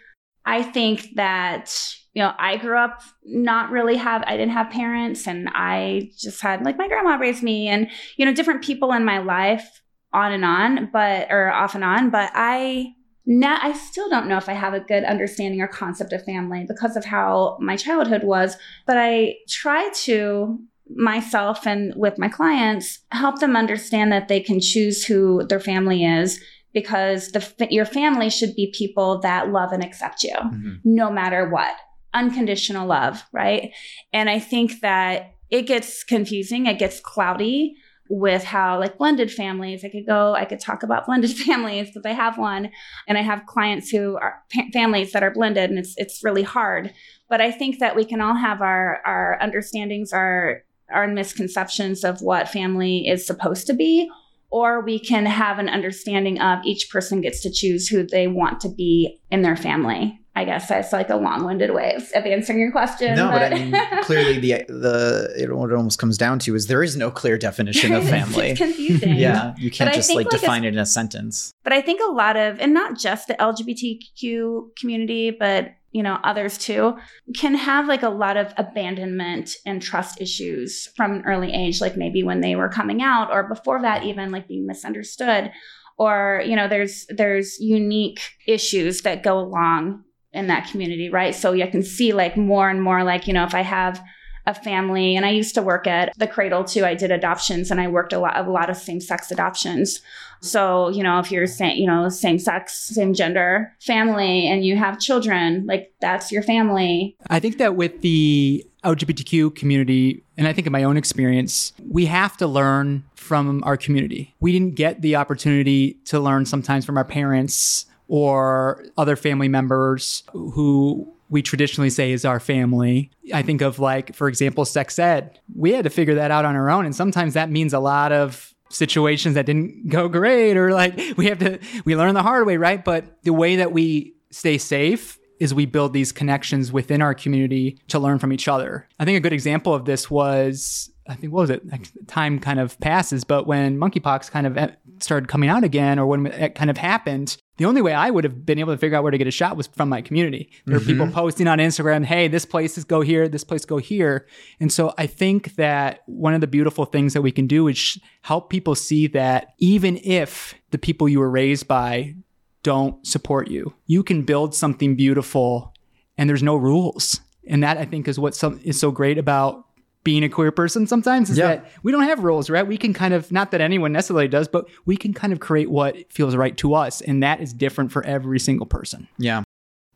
I think that you know, I grew up not really have I didn't have parents and I just had like my grandma raised me and you know different people in my life on and on, but or off and on, but I now I still don't know if I have a good understanding or concept of family because of how my childhood was, but I try to myself and with my clients help them understand that they can choose who their family is because the your family should be people that love and accept you Mhm. no matter what. Unconditional love, right? And I think that it gets confusing, it gets cloudy with how like blended families. I could go, I could talk about <laughs> blended families because I have one, and I have clients who are pa- families that are blended, and it's it's really hard. But I think that we can all have our our understandings, our our misconceptions of what family is supposed to be, or we can have an understanding of each person gets to choose who they want to be in their family. I guess that's like a long-winded way of answering your question. No, but I mean, <laughs> clearly the the it, what it almost comes down to is there is no clear definition of <laughs> family. it's <laughs> confusing. yeah, you can't But just like like, define it in a sentence. But I think a lot of, and not just the LGBTQ community, but you know others too, can have like a lot of abandonment and trust issues from an early age, like maybe when they were coming out, or before that, even like being misunderstood, or you know, there's there's unique issues that go along in that community, right? So you can see like more and more, like you know, if I have a family and I used to work at the cradle too. I did adoptions and I worked a lot of a lot of same sex adoptions. So, you know, if you're saying, you know, same sex, same gender family and you have children, like that's your family. I think that with the LGBTQ community, and I think in my own experience, we have to learn from our community. We didn't get the opportunity to learn sometimes from our parents or other family members who we traditionally say is our family. I think of like, for example, sex ed. We had to figure that out on our own. And sometimes that means a lot of situations that didn't <laughs> go great or like we have to, we learn the hard way, right? But the way that we stay safe is we build these connections within our community to learn from each other. I think a good example of this was, I think, what was it? Like, time kind of passes, but when monkeypox kind of eh, started coming out again, or when it kind of happened, the only way I would have been able to figure out where to get a shot was from my community. There were people posting on Instagram, hey, this place is go here, this place go here. And so I think that one of the beautiful things that we can do is help people see that even if the people you were raised by don't support you. You can build something beautiful and there's no rules. And that I think is what some, is so great about being a queer person sometimes is Yeah. that we don't have rules, right? We can kind of, not that anyone necessarily does, but we can kind of create what feels right to us. And that is different for every single person. Yeah.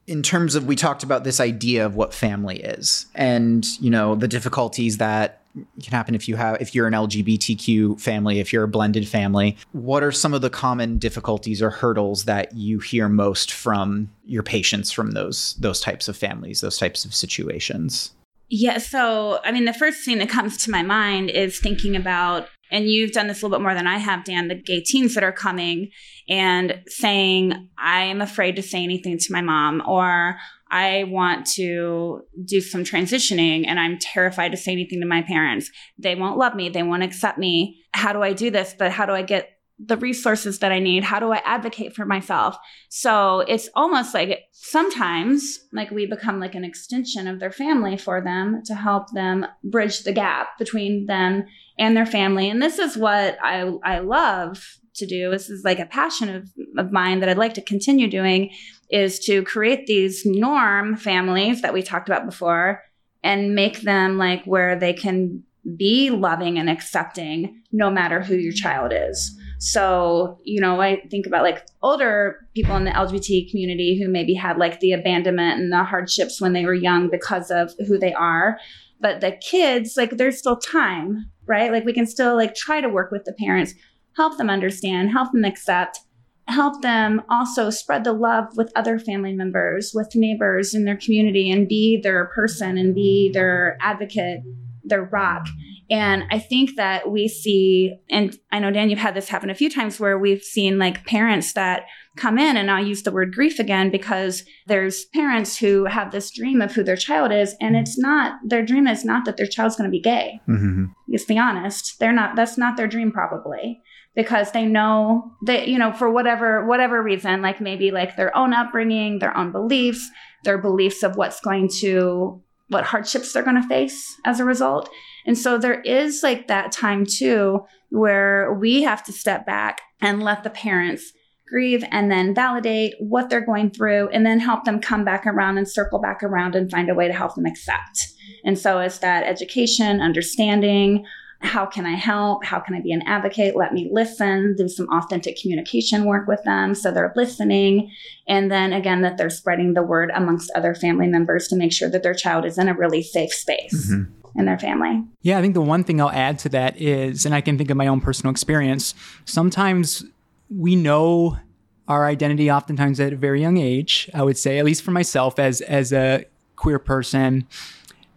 In terms of, we talked about this idea of what family is and, you know, the difficulties that can happen if you have, if you're an LGBTQ family, if you're a blended family. What are some of the common difficulties or hurdles that you hear most from your patients from those, those types of families, those types of situations? Yeah. So, I mean, the first thing that comes to my mind is thinking about, and you've done this a little bit more than I have, Dan, the gay teens that are coming and saying, I am afraid to say anything to my mom, or I want to do some transitioning and I'm terrified to say anything to my parents. They won't love me. They won't accept me. How do I do this? But how do I get the resources that I need? How do I advocate for myself? So it's almost like sometimes like we become like an extension of their family for them to help them bridge the gap between them and their family. And this is what I I love to do. This is like a passion of, of mine that I'd like to continue doing is to create these norm families that we talked about before and make them like where they can be loving and accepting no matter who your child is. So, you know, I think about like older people in the LGBT community who maybe had like the abandonment and the hardships when they were young because of who they are. But the kids, like, there's still time, right? Like, we can still like try to work with the parents, help them understand, help them accept, help them also spread the love with other family members, with neighbors in their community, and be their person and be their advocate, their rock. And I think that we see, and I know, Dan, you've had this happen a few times where we've seen like parents that come in, and I'll use the word grief again because there's parents who have this dream of who their child is, and it's not, their dream is not that their child's going to be gay. Mm-hmm. Let's be honest. They're not, that's not their dream probably because they know that, you know, for whatever, whatever reason, like maybe like their own upbringing, their own beliefs, their beliefs of what's going to, what hardships they're going to face as a result. And so there is like that time too where we have to step back and let the parents grieve and then validate what they're going through and then help them come back around and circle back around and find a way to help them accept. And so it's that education, understanding, how can I help? How can I be an advocate? Let me listen, do some authentic communication work with them so they're listening. And then again, that they're spreading the word amongst other family members to make sure that their child is in a really safe space Mm-hmm. in their family. Yeah, I think the one thing I'll add to that is, and I can think of my own personal experience, sometimes we know our identity oftentimes at a very young age, I would say, at least for myself as as a queer person.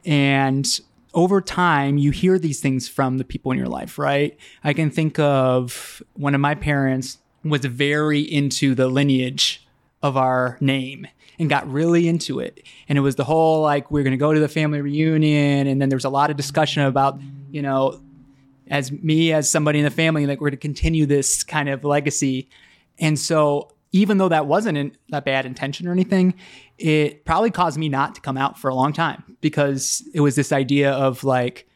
And over time, you hear these things from the people in your life, right? I can think of one of my parents was very into the lineage of our name and got really into it. And it was the whole like, we're going to go to the family reunion. And then there was a lot of discussion about, you know, as me, as somebody in the family, like we're to continue this kind of legacy. And so, even though that wasn't in, a bad intention or anything, it probably caused me not to come out for a long time because it was this idea of like,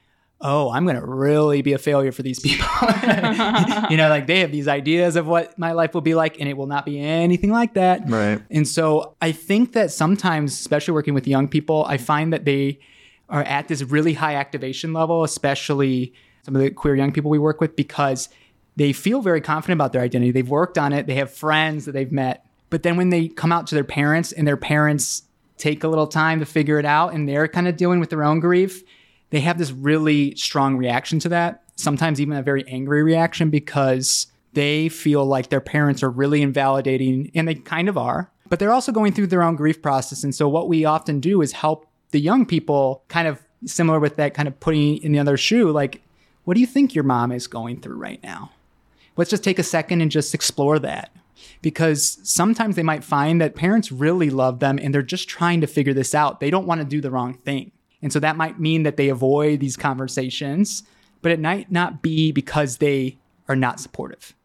oh, I'm going to really be a failure for these people. <laughs> you know, like they have these ideas of what my life will be like, and it will not be anything like that. Right. And so I think that sometimes, especially working with young people, I find that they are at this really high activation level, especially some of the queer young people we work with, because they feel very confident about their identity. They've worked on it, they have friends that they've met. But then when they come out to their parents and their parents take a little time to figure it out and they're kind of dealing with their own grief, they have this really strong reaction to that. Sometimes even a very angry reaction because they feel like their parents are really invalidating, and they kind of are, but they're also going through their own grief process. And so, what we often do is help the young people kind of similar with that kind of putting in the other shoe, like, what do you think your mom is going through right now? Let's just take a second and just explore that. Because sometimes they might find that parents really love them and they're just trying to figure this out. They don't want to do the wrong thing. And so that might mean that they avoid these conversations, but it might not be because they are not supportive.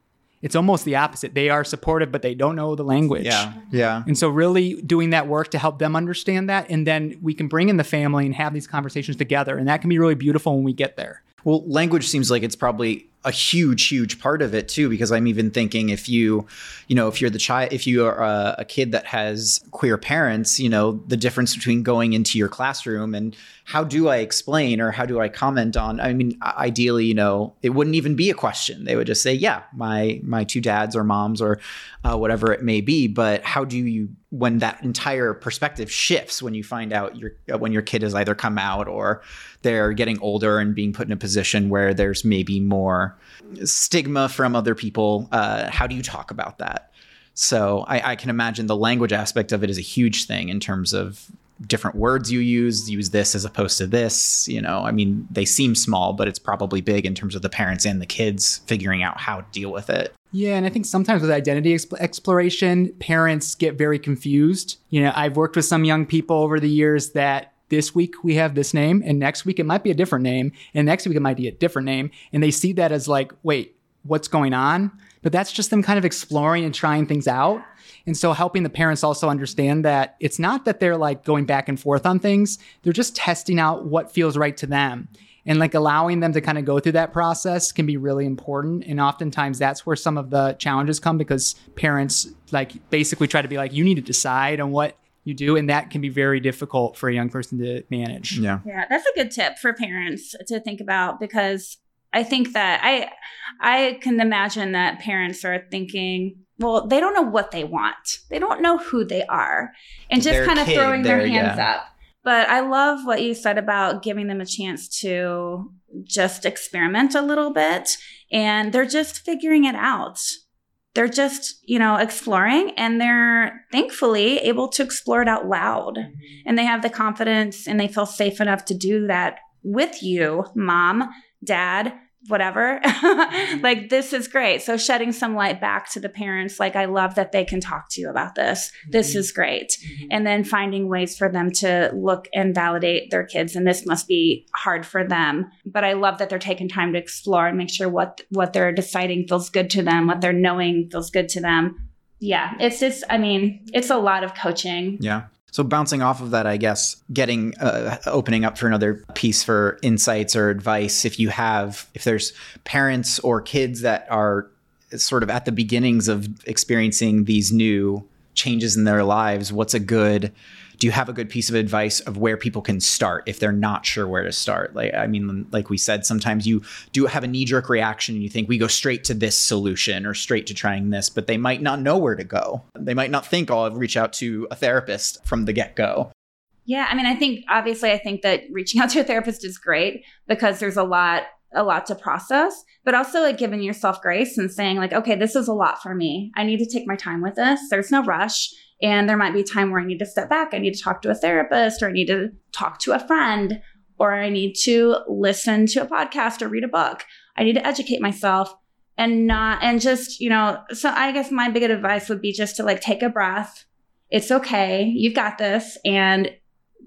It's almost the opposite. They are supportive, but they don't know the language. Yeah. Yeah. And so, really doing that work to help them understand that. And then we can bring in the family and have these conversations together. And that can be really beautiful when we get there. Well, language seems like it's probably a huge huge part of it too because i'm even thinking if you you know if you're the child if you are a, a, kid that has queer parents you know the difference between going into your classroom and how do i explain or how do i comment on i mean ideally you know it wouldn't even be a question. They would just say yeah my my two dads or moms or uh, whatever it may be. But how do you when that entire perspective shifts when you find out your when your kid has either come out or they're getting older and being put in a position where there's maybe more stigma from other people. Uh, how do you talk about that? So I, I, can imagine the language aspect of it is a huge thing in terms of different words you use, use this as opposed to this. You know, I mean, they seem small, but it's probably big in terms of the parents and the kids figuring out how to deal with it. Yeah, and I think sometimes with identity exp- exploration, parents get very confused. You know, I've worked with some young people over the years that this week we have this name and next week it might be a different name and next week it might be a different name and they see that as like wait what's going on? But that's just them kind of exploring and trying things out and so helping the parents also understand that it's not that they're like going back and forth on things they're just testing out what feels right to them and like allowing them to kind of go through that process can be really important and oftentimes that's where some of the challenges come because parents like basically try to be like you need to decide on what you do and that can be very difficult for a young person to manage. Yeah. Yeah that's a good tip for parents to think about because i think that i i can imagine that parents are thinking well they don't know what they want. They don't know who they are and just kind of throwing their hands yeah. up. But i love what you said about giving them a chance to just experiment a little bit and they're just figuring it out they're just, you know, exploring and they're thankfully able to explore it out loud. Mm-hmm. And they have the confidence and they feel safe enough to do that with you, mom, dad, whatever. <laughs> like this is great. So shedding some light back to the parents, like I love that they can talk to you about this. This mm-hmm. is great. Mm-hmm. And then finding ways for them to look and validate their kids. And this must be hard for them. But I love that they're taking time to explore and make sure what what they're deciding feels good to them, what they're knowing feels good to them. Yeah, it's just I mean, it's a lot of coaching. Yeah. So bouncing off of that, I guess getting uh, opening up for another piece for insights or advice. If you have, if there's parents or kids that are sort of at the beginnings of experiencing these new changes in their lives, what's a good do you have a good piece of advice of where people can start if they're not sure where to start? Like, I mean, like we said, sometimes you do have a knee jerk reaction and you think we go straight to this solution or straight to trying this, but they might not know where to go. They might not think, oh, I'll reach out to a therapist from the get go. Yeah, I mean, I think obviously, I think that reaching out to a therapist is great because there's a lot a lot to process, but also like giving yourself grace and saying like, okay, this is a lot for me. I need to take my time with this. There's no rush. And there might be a time where I need to step back. I need to talk to a therapist or I need to talk to a friend or I need to listen to a podcast or read a book. I need to educate myself and not, and just, you know, so I guess my big advice would be just to like take a breath. It's okay. You've got this. And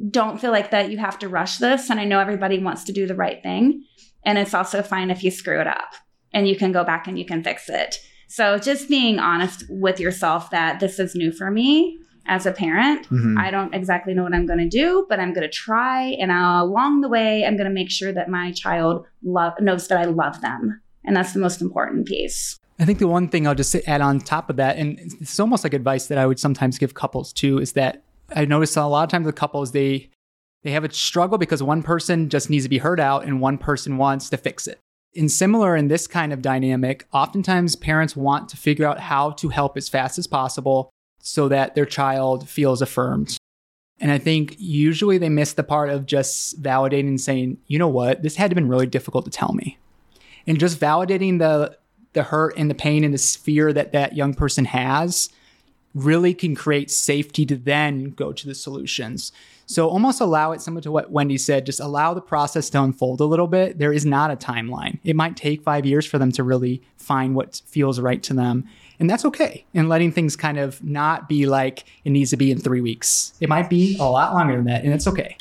don't feel like that you have to rush this. And I know everybody wants to do the right thing. And it's also fine if you screw it up and you can go back and you can fix it. So just being honest with yourself that this is new for me as a parent. Mm-hmm. I don't exactly know what I'm going to do, but I'm going to try. And I'll, along the way, I'm going to make sure that my child love, knows that I love them. And that's the most important piece. I think the one thing I'll just add on top of that, and it's almost like advice that I would sometimes give couples too, is that I notice a lot of times with couples, they they have a struggle because one person just needs to be heard out and one person wants to fix it. In similar in this kind of dynamic, oftentimes parents want to figure out how to help as fast as possible so that their child feels affirmed. And I think usually they miss the part of just validating and saying, you know what, this had been really difficult to tell me. And just validating the the hurt and the pain and the fear that that young person has really can create safety to then go to the solutions. So almost allow it, similar to what Wendy said, just allow the process to unfold a little bit. There is not a timeline. It might take five years for them to really find what feels right to them. And that's okay. And letting things kind of not be like it needs to be in three weeks. It might be a lot longer than that, and it's okay.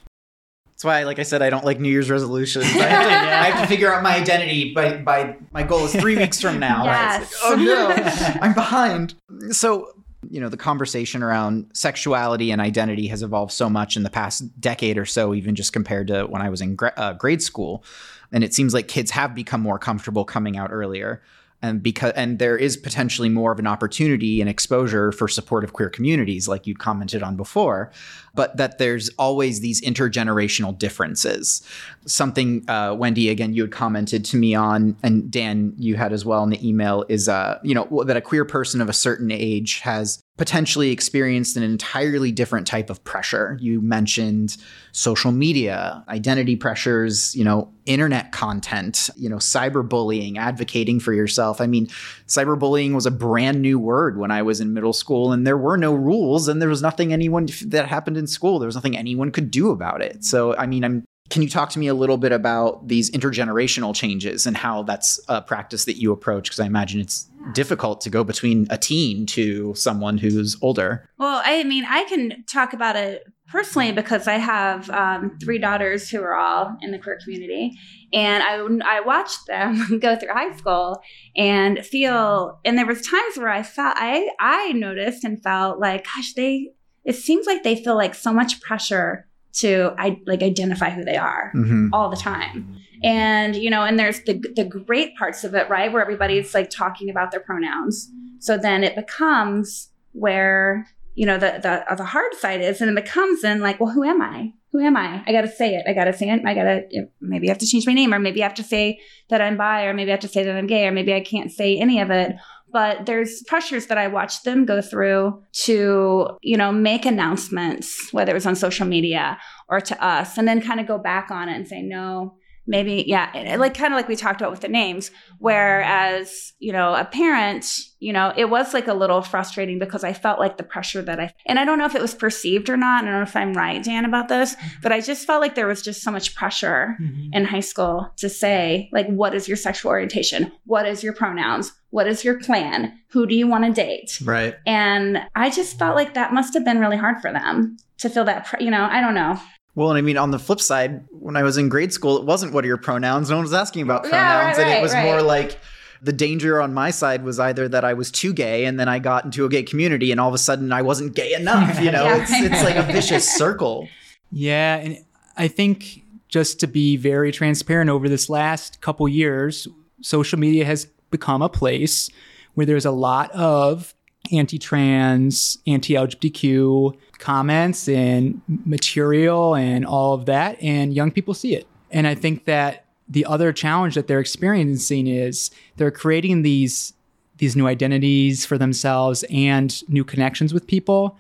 That's why, like I said, I don't like New Year's resolutions. <laughs> I have to, I have to figure out my identity by, by my goal is three weeks from now. <laughs> Yes. Like, oh no, <laughs> I'm behind. So you know, the conversation around sexuality and identity has evolved so much in the past decade or so, even just compared to when I was in gra- uh, grade school. And it seems like kids have become more comfortable coming out earlier and because and there is potentially more of an opportunity and exposure for supportive queer communities like you commented on before but that there's always these intergenerational differences. Something uh, wendy again you had commented to me on and dan you had as well in the email is uh, you know that a queer person of a certain age has potentially experienced an entirely different type of pressure. You mentioned social media, identity pressures, you know, internet content, you know, cyberbullying, advocating for yourself. I mean, cyberbullying was a brand new word when I was in middle school and there were no rules and there was nothing anyone that happened in school. There was nothing anyone could do about it. So, I mean, I'm can you talk to me a little bit about these intergenerational changes and how that's a practice that you approach? Because I imagine it's difficult to go between a teen to someone who's older. Well, I mean, I can talk about it personally because I have um, three daughters who are all in the queer community, and I I watched them <laughs> go through high school and feel, and there was times where I felt I I noticed and felt like, gosh, they it seems like they feel like so much pressure to I, like identify who they are mm-hmm. all the time. And you know, and there's the the great parts of it, right, where everybody's like talking about their pronouns. So then it becomes where you know the the the hard side is, and it becomes then like, well, who am I? Who am I? I got to say it. I got to say it. I got to maybe I have to change my name, or maybe I have to say that I'm bi, or maybe I have to say that I'm gay, or maybe I can't say any of it but there's pressures that I watched them go through to, you know, make announcements, whether it was on social media or to us, and then kind of go back on it and say, no, maybe yeah like kind of like we talked about with the names whereas you know a parent you know it was like a little frustrating because i felt like the pressure that i and i don't know if it was perceived or not i don't know if i'm right dan about this mm-hmm. but i just felt like there was just so much pressure mm-hmm. in high school to say like what is your sexual orientation? What is your pronouns? What is your plan? Who do you want to date? Right. And i just felt like that must have been really hard for them to feel that you know i don't know well, and I mean, on the flip side, when I was in grade school, it wasn't what are your pronouns. No one was asking about pronouns. Yeah, right, and it was right. more like the danger on my side was either that I was too gay and then I got into a gay community and all of a sudden I wasn't gay enough. You <laughs> know, yeah, it's, it's like a vicious circle. Yeah. And I think just to be very transparent over this last couple years, social media has become a place where there's a lot of anti trans, anti LGBTQ comments and material and all of that, and young people see it. And I think that the other challenge that they're experiencing is they're creating these these new identities for themselves and new connections with people,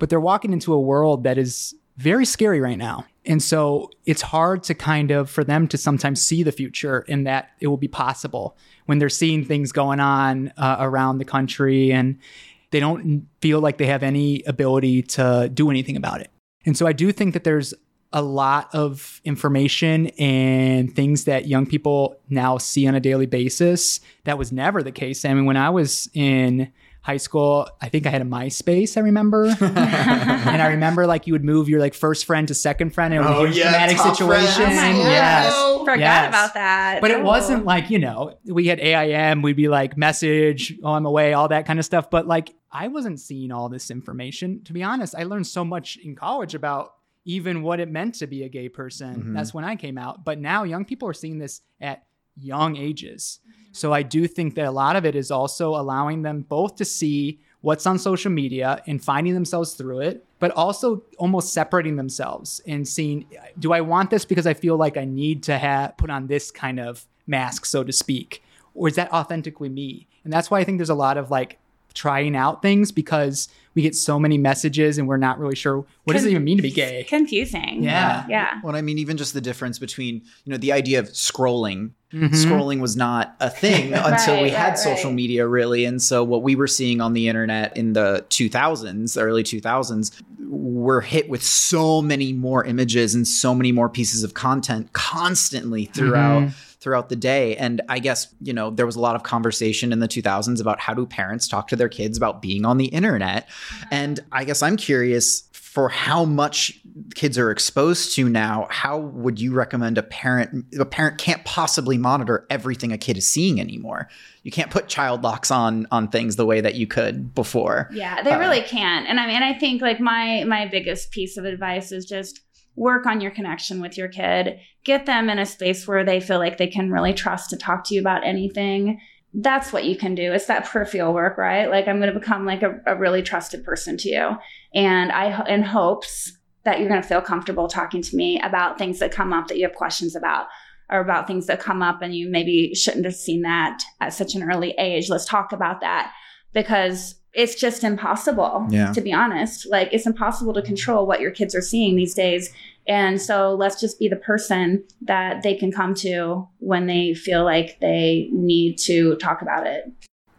but they're walking into a world that is very scary right now. And so it's hard to kind of for them to sometimes see the future and that it will be possible when they're seeing things going on uh, around the country and they don't feel like they have any ability to do anything about it. And so I do think that there's a lot of information and things that young people now see on a daily basis. That was never the case. I mean, when I was in high school, I think I had a MySpace, I remember. <laughs> and I remember like you would move your like first friend to second friend and it was oh, a yeah, dramatic situation. Oh yes. Forgot yes. about that. But oh. it wasn't like, you know, we had AIM, we'd be like message, oh, I'm away, all that kind of stuff. But like I wasn't seeing all this information. To be honest, I learned so much in college about even what it meant to be a gay person. Mm-hmm. That's when I came out. But now young people are seeing this at young ages. So I do think that a lot of it is also allowing them both to see what's on social media and finding themselves through it, but also almost separating themselves and seeing do I want this because I feel like I need to have put on this kind of mask, so to speak, or is that authentically me? And that's why I think there's a lot of like trying out things because we get so many messages and we're not really sure what Con- does it even mean to be gay. Confusing. Yeah. Yeah. Well, I mean, even just the difference between, you know, the idea of scrolling. Mm-hmm. Scrolling was not a thing <laughs> until right, we had right, social right. media, really. And so, what we were seeing on the internet in the 2000s, the early 2000s, we're hit with so many more images and so many more pieces of content constantly throughout. Mm-hmm throughout the day. And I guess, you know, there was a lot of conversation in the 2000s about how do parents talk to their kids about being on the internet. And I guess I'm curious for how much kids are exposed to now, how would you recommend a parent? A parent can't possibly monitor everything a kid is seeing anymore. You can't put child locks on on things the way that you could before. Yeah, they uh, really can't. And I mean, I think like my my biggest piece of advice is just work on your connection with your kid. Get them in a space where they feel like they can really trust to talk to you about anything that's what you can do. It's that peripheral work, right? Like I'm going to become like a, a really trusted person to you. And I, in hopes that you're going to feel comfortable talking to me about things that come up that you have questions about or about things that come up and you maybe shouldn't have seen that at such an early age. Let's talk about that because it's just impossible yeah. to be honest. Like it's impossible to control what your kids are seeing these days and so let's just be the person that they can come to when they feel like they need to talk about it.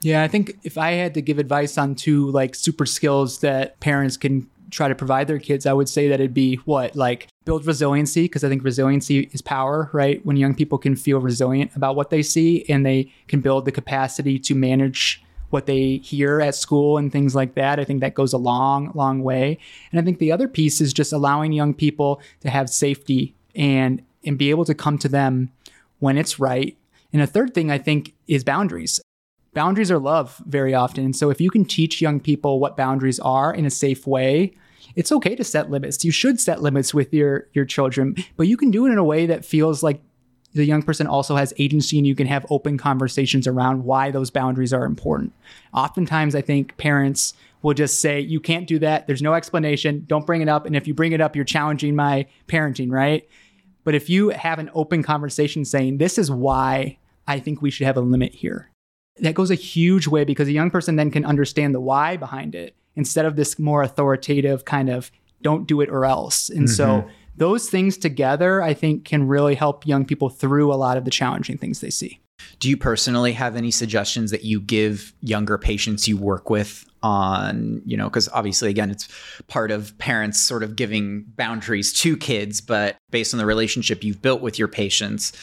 Yeah, I think if I had to give advice on two like super skills that parents can try to provide their kids, I would say that it'd be what like build resiliency because I think resiliency is power, right? When young people can feel resilient about what they see and they can build the capacity to manage what they hear at school and things like that. I think that goes a long, long way. And I think the other piece is just allowing young people to have safety and and be able to come to them when it's right. And a third thing I think is boundaries. Boundaries are love very often. So if you can teach young people what boundaries are in a safe way, it's okay to set limits. You should set limits with your your children, but you can do it in a way that feels like the young person also has agency and you can have open conversations around why those boundaries are important. Oftentimes, I think parents will just say, You can't do that. There's no explanation. Don't bring it up. And if you bring it up, you're challenging my parenting, right? But if you have an open conversation saying, This is why I think we should have a limit here, that goes a huge way because a young person then can understand the why behind it instead of this more authoritative kind of don't do it or else. And mm-hmm. so those things together, I think, can really help young people through a lot of the challenging things they see. Do you personally have any suggestions that you give younger patients you work with on, you know, because obviously, again, it's part of parents sort of giving boundaries to kids, but based on the relationship you've built with your patients,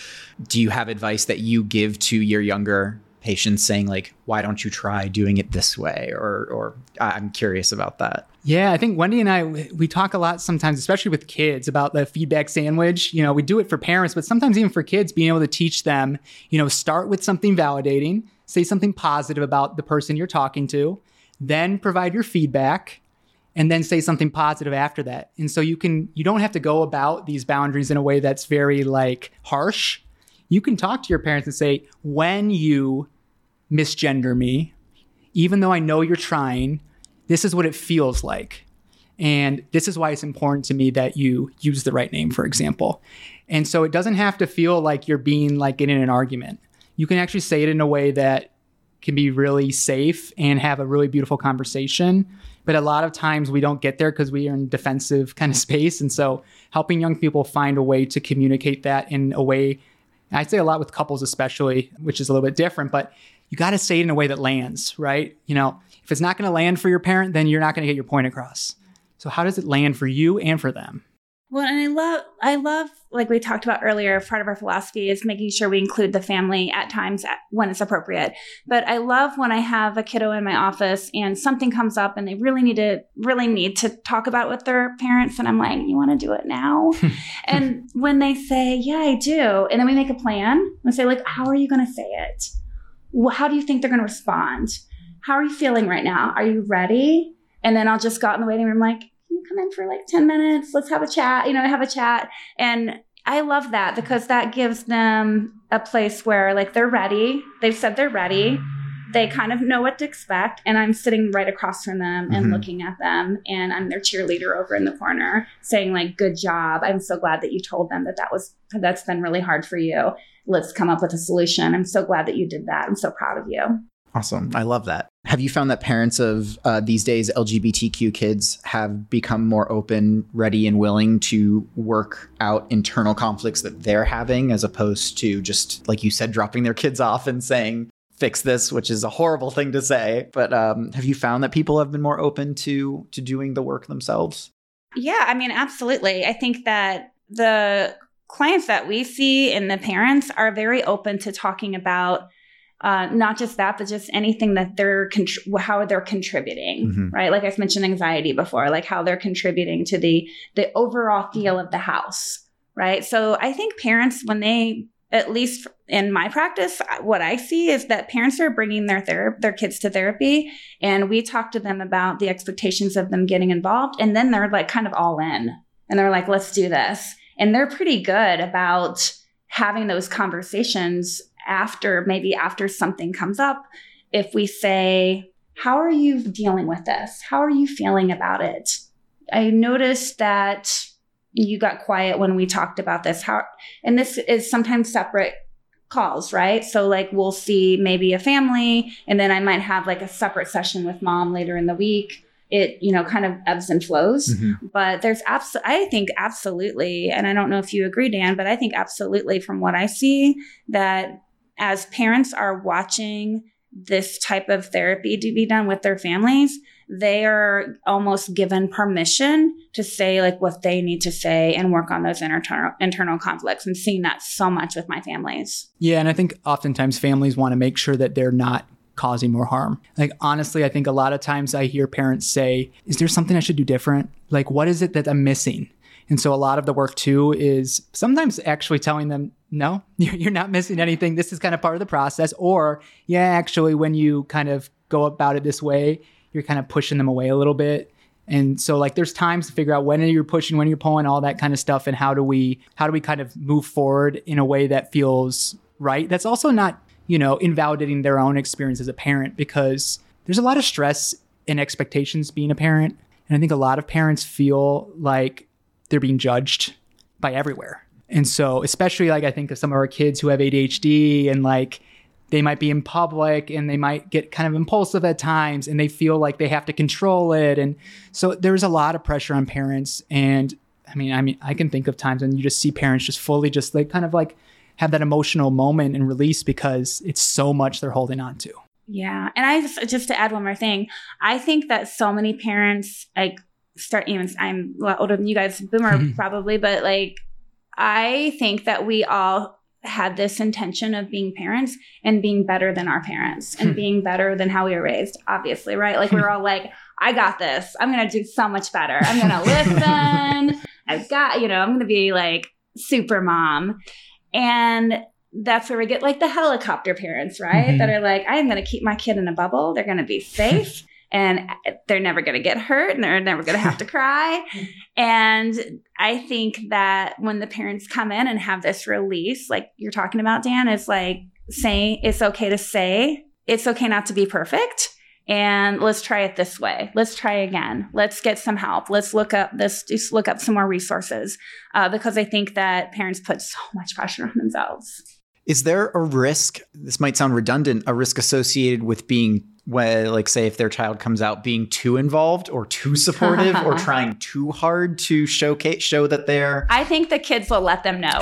do you have advice that you give to your younger patients saying like why don't you try doing it this way? Or or i'm curious about that. Yeah i think wendy and i we talk a lot sometimes especially with kids about the feedback sandwich. You know we do it for parents but sometimes even for kids being able to teach them you know start with something validating say something positive about the person you're talking to then provide your feedback and then say something positive after that. And so you can you don't have to go about these boundaries in a way that's very like harsh. You can talk to your parents and say, when you misgender me, even though I know you're trying, this is what it feels like. And this is why it's important to me that you use the right name, for example. And so it doesn't have to feel like you're being like in an argument. You can actually say it in a way that can be really safe and have a really beautiful conversation. But a lot of times we don't get there because we are in defensive kind of <laughs> space. And so helping young people find a way to communicate that in a way I say a lot with couples, especially, which is a little bit different, but you got to say it in a way that lands, right? You know, if it's not going to land for your parent, then you're not going to get your point across. So, how does it land for you and for them? Well, and I love, I love, like we talked about earlier, part of our philosophy is making sure we include the family at times when it's appropriate. But I love when I have a kiddo in my office and something comes up and they really need to, really need to talk about with their parents. And I'm like, you want to do it now? <laughs> and when they say, yeah, I do. And then we make a plan and say, like, how are you going to say it? How do you think they're going to respond? How are you feeling right now? Are you ready? And then I'll just go out in the waiting room, like, can you come in for like 10 minutes? Let's have a chat, you know, have a chat. And I love that because that gives them a place where like they're ready. They've said they're ready. They kind of know what to expect. And I'm sitting right across from them and mm-hmm. looking at them. And I'm their cheerleader over in the corner saying, like, good job. I'm so glad that you told them that that was, that's been really hard for you. Let's come up with a solution. I'm so glad that you did that. I'm so proud of you. Awesome. I love that. Have you found that parents of uh, these days LGBTQ kids have become more open, ready, and willing to work out internal conflicts that they're having as opposed to just, like you said, dropping their kids off and saying, fix this, which is a horrible thing to say. But um, have you found that people have been more open to to doing the work themselves? Yeah, I mean, absolutely. I think that the clients that we see and the parents are very open to talking about uh, not just that, but just anything that they're contr- how they're contributing, Mhm. right? Like I've mentioned anxiety before, like how they're contributing to the the overall feel of the house, right? So I think parents when they at least in my practice, what I see is that parents are bringing their ther- their kids to therapy, and we talk to them about the expectations of them getting involved, and then they're like kind of all in, and they're like, "Let's do this," and they're pretty good about having those conversations after maybe after something comes up. If we say, "How are you dealing with this? How are you feeling about it?" I noticed that you got quiet when we talked about this. How and this is sometimes separate calls, right? So like we'll see maybe a family and then I might have like a separate session with mom later in the week. It, you know, kind of ebbs and flows. Mhm. But there's abs I think absolutely, and I don't know if you agree, Dan, but I think absolutely from what I see that as parents are watching this type of therapy to be done with their families, they are almost given permission to say like what they need to say and work on those internal internal conflicts and seeing that so much with my families. Yeah, and I think oftentimes families want to make sure that they're not causing more harm. Like honestly, I think a lot of times I hear parents say, "Is there something I should do different? Like what is it that I'm missing?" And so a lot of the work too is sometimes actually telling them, "No, <laughs> you're not missing anything. This is kind of part of the process." Or, "Yeah, actually when you kind of go about it this way, you're kind of pushing them away a little bit." And so like there's times to figure out when you're pushing, when you're pulling, all that kind of stuff and how do we how do we kind of move forward in a way that feels right? That's also not, you know, invalidating their own experience as a parent because there's a lot of stress and expectations being a parent. And I think a lot of parents feel like they're being judged by everywhere. And so, especially like I think of some of our kids who have ADHD and like they might be in public and they might get kind of impulsive at times and they feel like they have to control it. And so there's a lot of pressure on parents. And I mean, I mean, I can think of times when you just see parents just fully just like kind of like have that emotional moment and release because it's so much they're holding on to. Yeah. And I just, just to add one more thing, I think that so many parents like start even I'm a lot older than you guys, boomer <laughs> probably, but like I think that we all had this intention of being parents and being better than our parents and <laughs> being better than how we were raised, obviously, right? Like we're all like, I got this. I'm gonna do so much better. I'm gonna <laughs> listen. I've got, you know, I'm gonna be like super mom. And that's where we get like the helicopter parents, right? Mhm. That are like, I'm going to keep my kid in a bubble. They're going to be <laughs> safe and they're never going to get hurt and they're never going to have to cry. And I think that when the parents come in and have this release, like you're talking about, Dan, is like saying it's okay to say, it's okay not to be perfect. And let's try it this way. Let's try again. Let's get some help. Let's look up this, just look up some more resources. Uh, because I think that parents put so much pressure on themselves. Is there a risk? This might sound redundant. A risk associated with being, well, like, say, if their child comes out being too involved or too supportive or <laughs> trying too hard to showcase show that they're. I think the kids will let them know. <laughs> <laughs>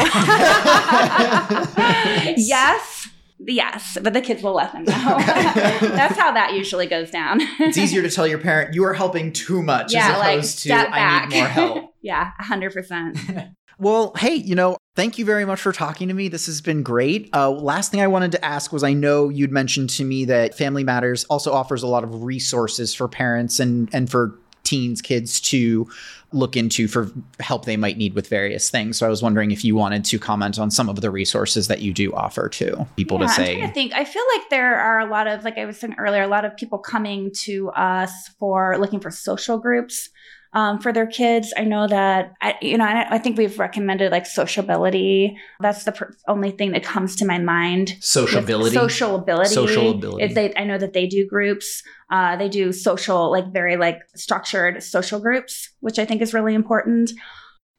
yes, yes, but the kids will let them know. <laughs> That's how that usually goes down. It's easier to tell your parent you are helping too much yeah, as like opposed to step I need more help. <laughs> yeah, hundred percent. <laughs> Well, hey, you know, thank you very much for talking to me. This has been great. Uh, last thing I wanted to ask was I know you'd mentioned to me that Family Matters also offers a lot of resources for parents and, and for teens, kids to look into for help they might need with various things. So I was wondering if you wanted to comment on some of the resources that you do offer to people yeah, to say. i think. I feel like there are a lot of, like I was saying earlier, a lot of people coming to us for looking for social groups. Um, for their kids, I know that I, you know. I, I think we've recommended like sociability. That's the pr- only thing that comes to my mind. with Sociability. social ability Social ability. If they, I know that they do groups. Uh, they do social, like very like structured social groups, which I think is really important.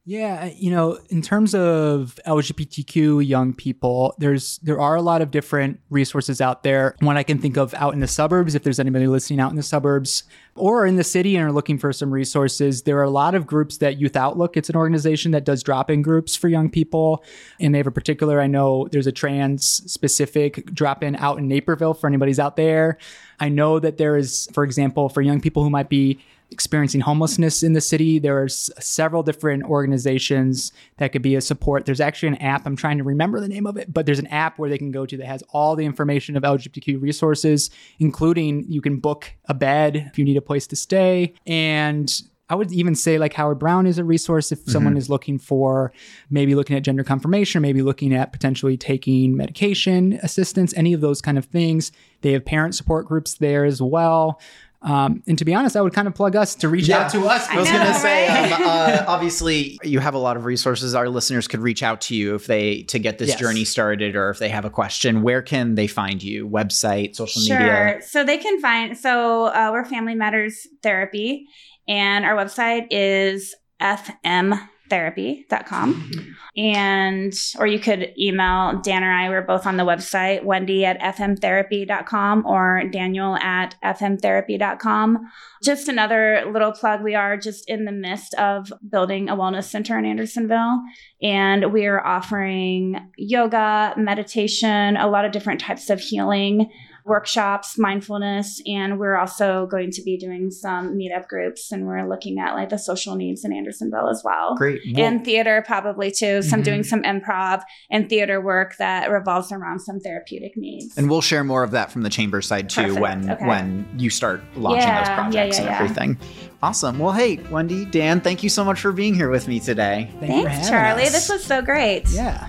Yeah, uh, you know, in terms of LGBTQ young people, there's there are a lot of different resources out there. One I can think of out in the suburbs, if there's anybody listening out in the suburbs or in the city and are looking for some resources, there are a lot of groups that Youth Outlook, it's an organization that does drop-in groups for young people. And they have a particular, I know there's a trans specific drop-in out in Naperville for anybody's out there. I know that there is, for example, for young people who might be experiencing homelessness in the city. There There's several different organizations that could be a support. There's actually an app, I'm trying to remember the name of it, but there's an app where they can go to that has all the information of LGBTQ resources, including you can book a bed if you need a place to stay. And I would even say like Howard Brown is a resource if someone mm-hmm. is looking for maybe looking at gender confirmation, maybe looking at potentially taking medication assistance, any of those kind of things. They have parent support groups there as well. Um, and to be honest, I would kind of plug us to reach Yeah. out to us. I was going to say, right? um, uh, <laughs> obviously, you have a lot of resources. Our listeners could reach out to you if they to get this Yes. journey started, or if they have a question. Where can they find you? Website, social Sure. media. So they can find, so uh, we're Family Matters Therapy, and our website is fmtherapy.com. Mm-hmm. And, or you could email Dan or I, we're both on the website, Wendy at fmtherapy.com or Daniel at fmtherapy.com. Just another little plug. We are just in the midst of building a wellness center in Andersonville, and we are offering yoga, meditation, a lot of different types of healing workshops, mindfulness, and we're also going to be doing some meetup groups and we're looking at like the social needs in Andersonville as well. Great. Well, And theater probably too. So Some Mhm. doing some improv and theater work that revolves around some therapeutic needs. and we'll share more of that from the chamber side too Perfect. when Okay. when you start launching Yeah, those projects yeah, and yeah. everything. Awesome. Well, hey, Wendy, Dan, thank you so much for being here with me today. Thank Thanks, Charlie. us. This was so great. yeah.